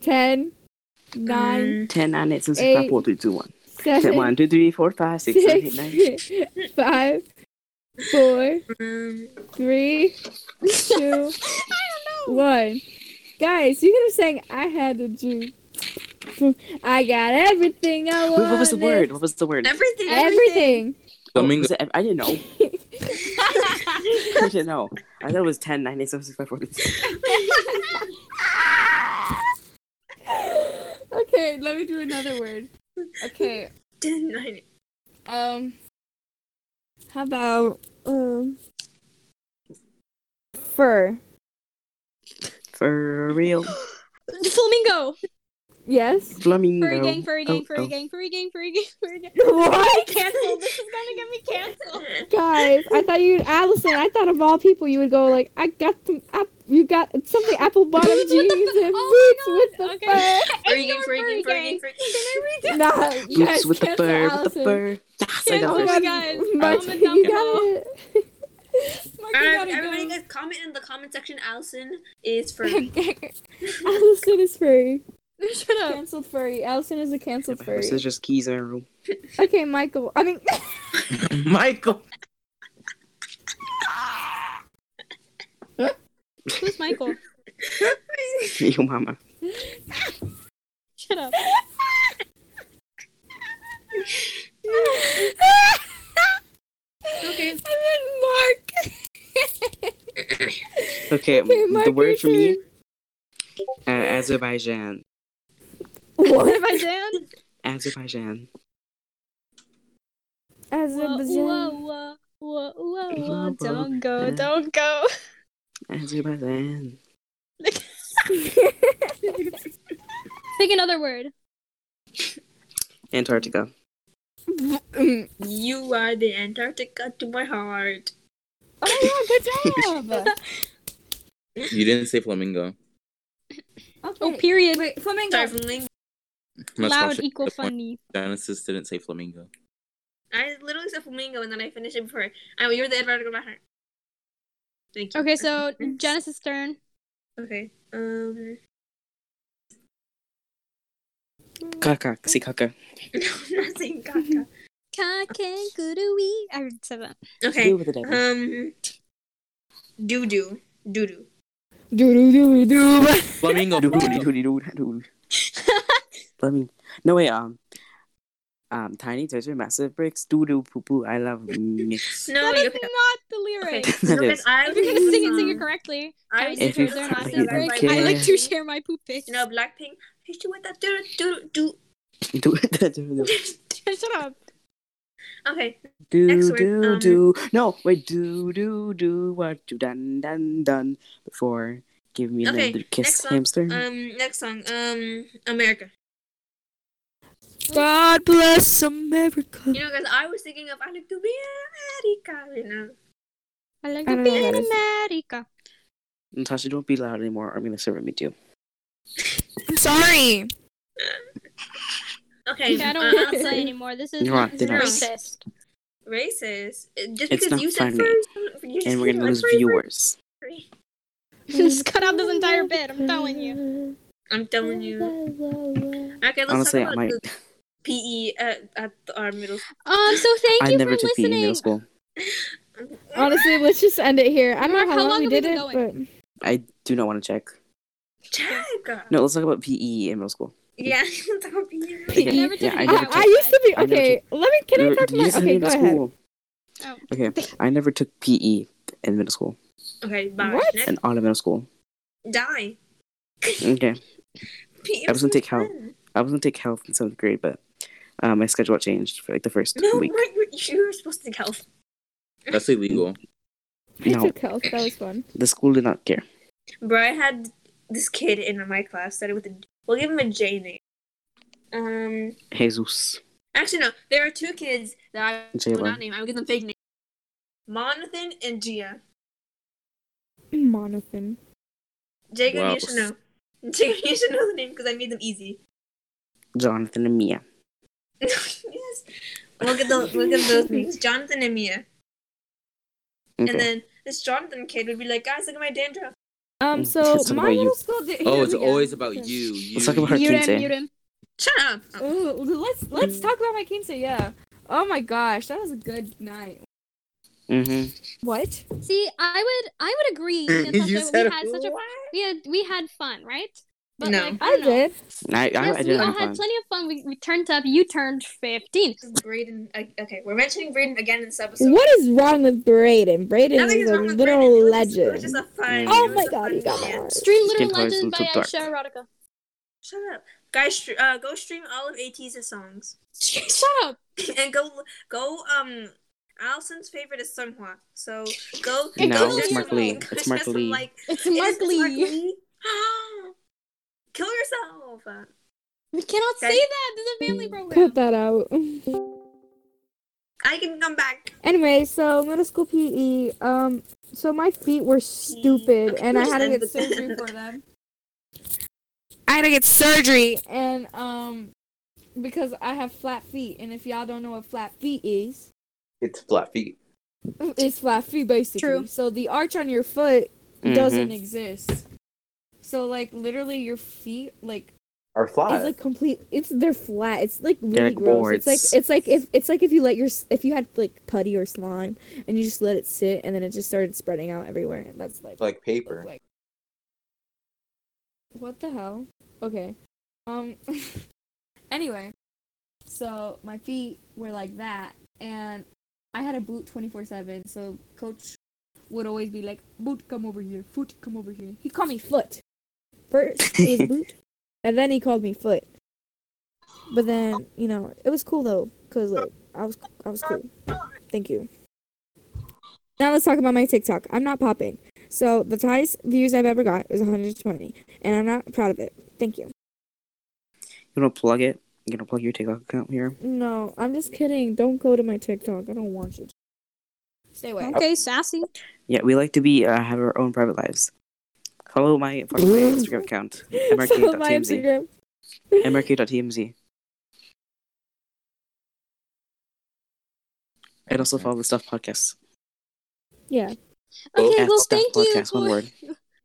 Ten, nine, 10, 9, 8, 7, 6, Eight. 5, 4, 3, 2, 1. seven, 1, 2, 3, 4, 5, 6, 7, 8, 9. six, five, four, Um, three, two, one. Guys, you could have sang I had the juice. I got everything I Wait, wanted. what was the word? What was the word? everything. Everything. Oh, was it- I didn't know. I didn't know. I thought it was 10, 9, 8, 7, 6, 5, 4, 3, okay, let me do another word. Okay, Ten, nine. um, how about um, fur? For real. Flamingo. Yes. Flamingo. Furry gang, furry gang, Oh, furry oh. gang, furry gang, furry gang, furry gang. What? Cancelled. This is gonna get me canceled. Guys, I thought you, Allison. I thought of all people, you would go like, I got some, app, you got something apple bottom oh jeans and Oh boots with the okay. fur. Furry gang, furry gang, furry gang, furry gang. Nah, Boots guys, with the cancel fur, with the fur. Yes, oh I got Cancel this. guys. Mark, you got it. Mark, you Alright, everybody, go. guys, comment in the comment section. Allison is furry. Allison is furry. Shut up. Cancelled furry. Allison is a cancelled furry. This is just keys in a room. Okay, Michael. I mean, Michael. Who's Michael? Yo, mama. Shut up. Okay. And then Mark. Okay, Okay, Mark, the word for your me, uh, Azerbaijan. What? Azerbaijan? Azerbaijan. Whoa, Azerbaijan. whoa, whoa, whoa, whoa, Whoa, whoa. Don't go, don't go. Azerbaijan. Pick another word. Antarctica. You are the Antarctica to my heart. Oh my god, good job. You didn't say flamingo. Oh, period. Wait, flamingo. Sorry, flamingo. Loud Natasha, equal funny. Genesis didn't say flamingo. I literally said flamingo and then I finished it before. I you're the Edward Heart. Thank you. Okay, so Genesis turn. Okay. Um. Kaka, si kaka. No, I'm not saying caca. Kakegurui. I already said that. Okay. Do with the devil. Um. Doo doo. Doo doo. Do do do do. Flamingo. Do, do, do, do, do, do. Let me. No wait. Um. Um. Tiny treasure, massive bricks. Doo doo poo poo. I love mix. No, that wait, is okay. not the lyric. Okay. That No, is. guys, I If you're gonna was, sing it, sing it correctly. I I was If like you to share my fucking favorite. like I like to care. share my poop pics. You know, Blackpink. Hit you with that doo doo doo Do it. Do, do, Shut up. Okay. do, Next word, do, um, do. No, wait. Do, do, do. What you done, done, done before. Give me Okay, another kiss, next song, hamster. Um. Next song. Um. America. God bless America. You know, guys, I was thinking of I like to be America. You know. I like I to be in what that is. America. Natasha, don't be loud anymore. I'm gonna serve me too. I'm sorry. Okay. Okay, I don't uh, want to say anymore. This is, You're this is racist. Racist. Uh, Just It's because not you said funny. first, you And we're gonna lose first, viewers. first. Just cut out this entire bit. I'm telling you. I'm telling you. Okay, let's Honestly, talk I might. the PE at, at our middle school. Um. So thank I you never for took PE in listening. middle school. Honestly, let's just end it here. I don't Mark, know how how long long we did it, going? but I do not want to check. Check. No, let's talk about PE in middle school. Yeah, talk about PE. I yeah, I I. I used to be I never okay. Let me. Can I talk about? to Okay, go in ahead. Oh. Okay, I never took PE in middle school Okay, bye. What? Next, and all of middle school. die. Okay, PE I was gonna take health. I was gonna take health in seventh grade, but uh, my schedule changed for like the first No, week. Mark, you you were supposed to take health. That's illegal. I No. took health. That was fun. The school did not care. Bro, I had this kid in my class started with a. We'll give him a J name. Um, Jesus, actually no, there are two kids that I will not Jalen. name. I will give them fake names. Monathan and Gia. Monothin. Jacob, Wow. you should know. Jacob, you should know the name because I made them easy. Jonathan and Mia. Yes. We'll get those. We'll get those names. Jonathan and Mia. Okay. And then this Jonathan kid would be like, guys, look at my dandruff. Um. So my about you. middle school. Did, Oh, it's always about you. you Let's talk about her Mute him. Quince. Mute him. Shut up. Oh, Ooh, let's let's talk about my quince. Yeah. Oh my gosh, that was a good night. Mm-hmm. What? See, I would, I would agree. Natasha, you we said had such a, we had, we had fun, right? But No. like, I don't know. did. I, I, Yes, I we did all had plenty of fun. We, we turned up. You turned fifteen. This Braden. Okay, we're mentioning Braden again in this episode. What is wrong with Braden? Braden Nothing is is a wrong with little Braden. It was just- It was legend. just a fun. Mm. it Oh was my a god, fun he got my dance. heart. Stream Little Skin toys Legends little by too dark. Aisha Erotica. Shut up, guys! str- Uh, go stream all of AT's songs Shut up. and go go um. Allison's favorite is Seonghwa, so go. No, go it's share Mark some- Lee. go It's share Mark some, Lee. Like, It's It is- Mark it's Mark Lee. Lee. Kill yourself. We cannot Guys- say that. This is a family program. Cut that out. I can come back. Anyway, so middle school PE. Um, so my feet were stupid, and I had to get surgery for them. I had to get surgery, and um, because I have flat feet, and if y'all don't know what flat feet is, It's flat feet. it's flat feet basically. True. So the arch on your foot Mhm. doesn't exist. So like literally your feet like Are flat. it's like complete it's they're flat. It's like really like gross. boards. It's like it's like if it's like if you let your if you had like putty or slime and you just let it sit and then it just started spreading out everywhere. And that's like like paper. like what the hell? Okay. Um anyway, so my feet were like that and I had a boot 24/7. So coach would always be like, "Boot, come over here. Foot, come over here." He called me foot. First it was boot, and then he called me foot. But then, you know, it was cool though cuz like I was I was cool. Thank you. Now let's talk about my TikTok. I'm not popping. So the highest views I've ever got is 120, and I'm not proud of it. Thank you. You wanna plug it? You gonna plug your TikTok account here? No, I'm just kidding. Don't go to my TikTok. I don't want you. To. Stay away. Okay, sassy. Yeah, we like to be uh, have our own private lives. Follow my follow my Instagram account. Follow my mrk.tmz. Mrk.tmz. And also follow the Stuff Podcast. Yeah. Okay, At well, Stuff thank you. One word.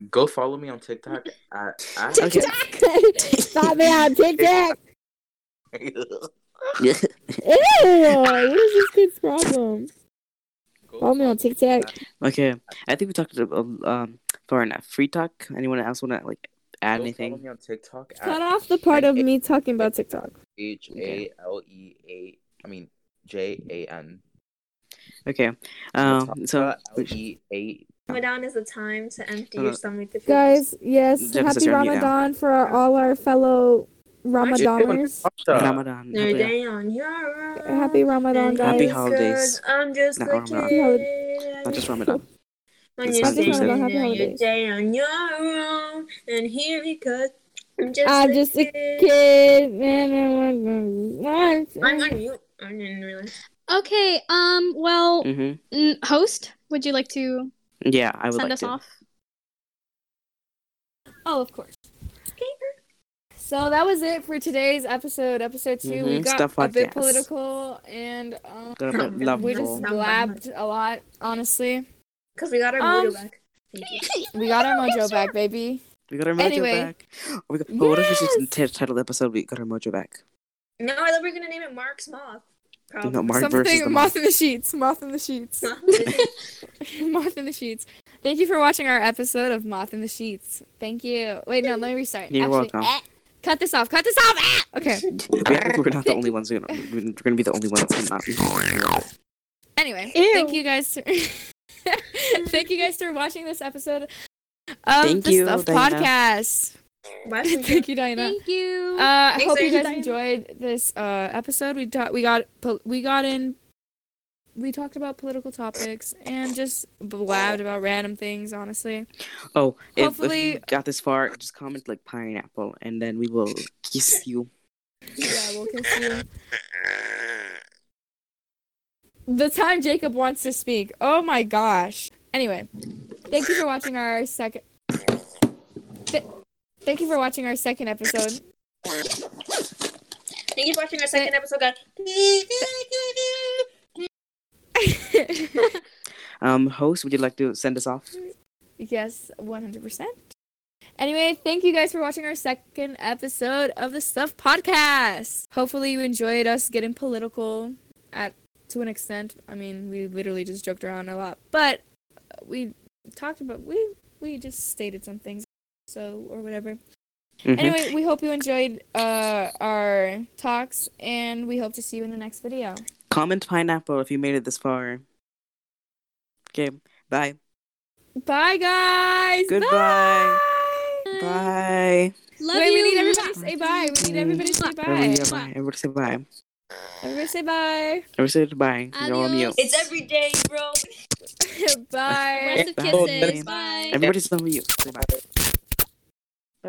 Go follow me on TikTok at, at Okay. Stop me on TikTok. Yeah. Ew, what is this kid's problem? Follow me on TikTok. Okay. I think we talked about um far enough. Free talk. Anyone else want to like add Go anything? Me on TikTok Cut off the part of me talking about TikTok. H A L E A. I mean J A N. Okay. Um. So L E A. Ramadan is a time to empty Uh, your stomach. To feel Guys, yes, Jeff happy you're on mute. Ramadan for all our fellow Ramadaners. Ramadan. Your Hopefully- day on your own. Happy Ramadan, guys. Happy holidays. good. I'm just Not a Ramadan. kid. Not just Ramadan. When It's you're not just sitting Ramadan, happy on your holidays. day on your own, and here because I'm just I'm a just a kid. kid. I'm on mute. I didn't realize. Okay, um, well, Mhm. mm, host, would you like to Yeah, I would send like us to. off? Oh, of course. So that was it for today's episode, episode 2 We Mhm, got Stuff a bit Podcast. political and um, a bit We we just blabbed a lot, honestly. Because we got our Um, mojo back. Thank you. We got our mojo back, baby. We got our mojo Anyway. back. Oh, we got, but what if we just the t- title the episode? We got our mojo back. No, I thought we were gonna name it Mark's Moth. Probably. No, Mark versus the Something moth. moth in the sheets. Moth in the sheets. moth in the sheets. Thank you for watching our episode of Moth in the Sheets. Thank you. Wait, no, let me restart. You're welcome. eh, cut this off. Cut this off. Ah! Okay. We act like we're not the only ones. Who, we're gonna be the only ones who not. Anyway, Ew. thank you guys. thank you guys for watching this episode of Thank the you, Stuff Diana. Podcast. Why should we thank you, Diana. Thank you. Uh, I hope you Diana. guys enjoyed this uh, episode. We ta- we got po- we got in we talked about political topics and just blabbed about random things. Honestly, Oh, if, if Hopefully- you got this far, just comment like pineapple, and then we will kiss you. yeah, we'll kiss you. The time Jacob wants to speak. Oh my gosh. Anyway, thank you for watching our second. Th- thank you for watching our second episode. Thank you for watching our second episode, guys. Um, host, would you like to send us off? Yes, 100%. Anyway, thank you guys for watching our second episode of the Stuff Podcast. Hopefully, you enjoyed us getting political at to an extent. I mean, we literally just joked around a lot, but we talked about we we just stated some things, so or whatever. Mhm. Anyway, we hope you enjoyed uh, our talks, and we hope to see you in the next video. Comment pineapple if you made it this far. Okay, bye. Bye, guys. Goodbye. Bye. Bye. Love Wait, you. we need everybody to say bye. We need everybody to say Everybody, bye. say bye. Everybody say bye. Everybody say bye. Everybody say bye. You're all on mute. It's every day, bro. bye. Rest of Bye. kisses. Bye. Everybody's on mute. Say bye.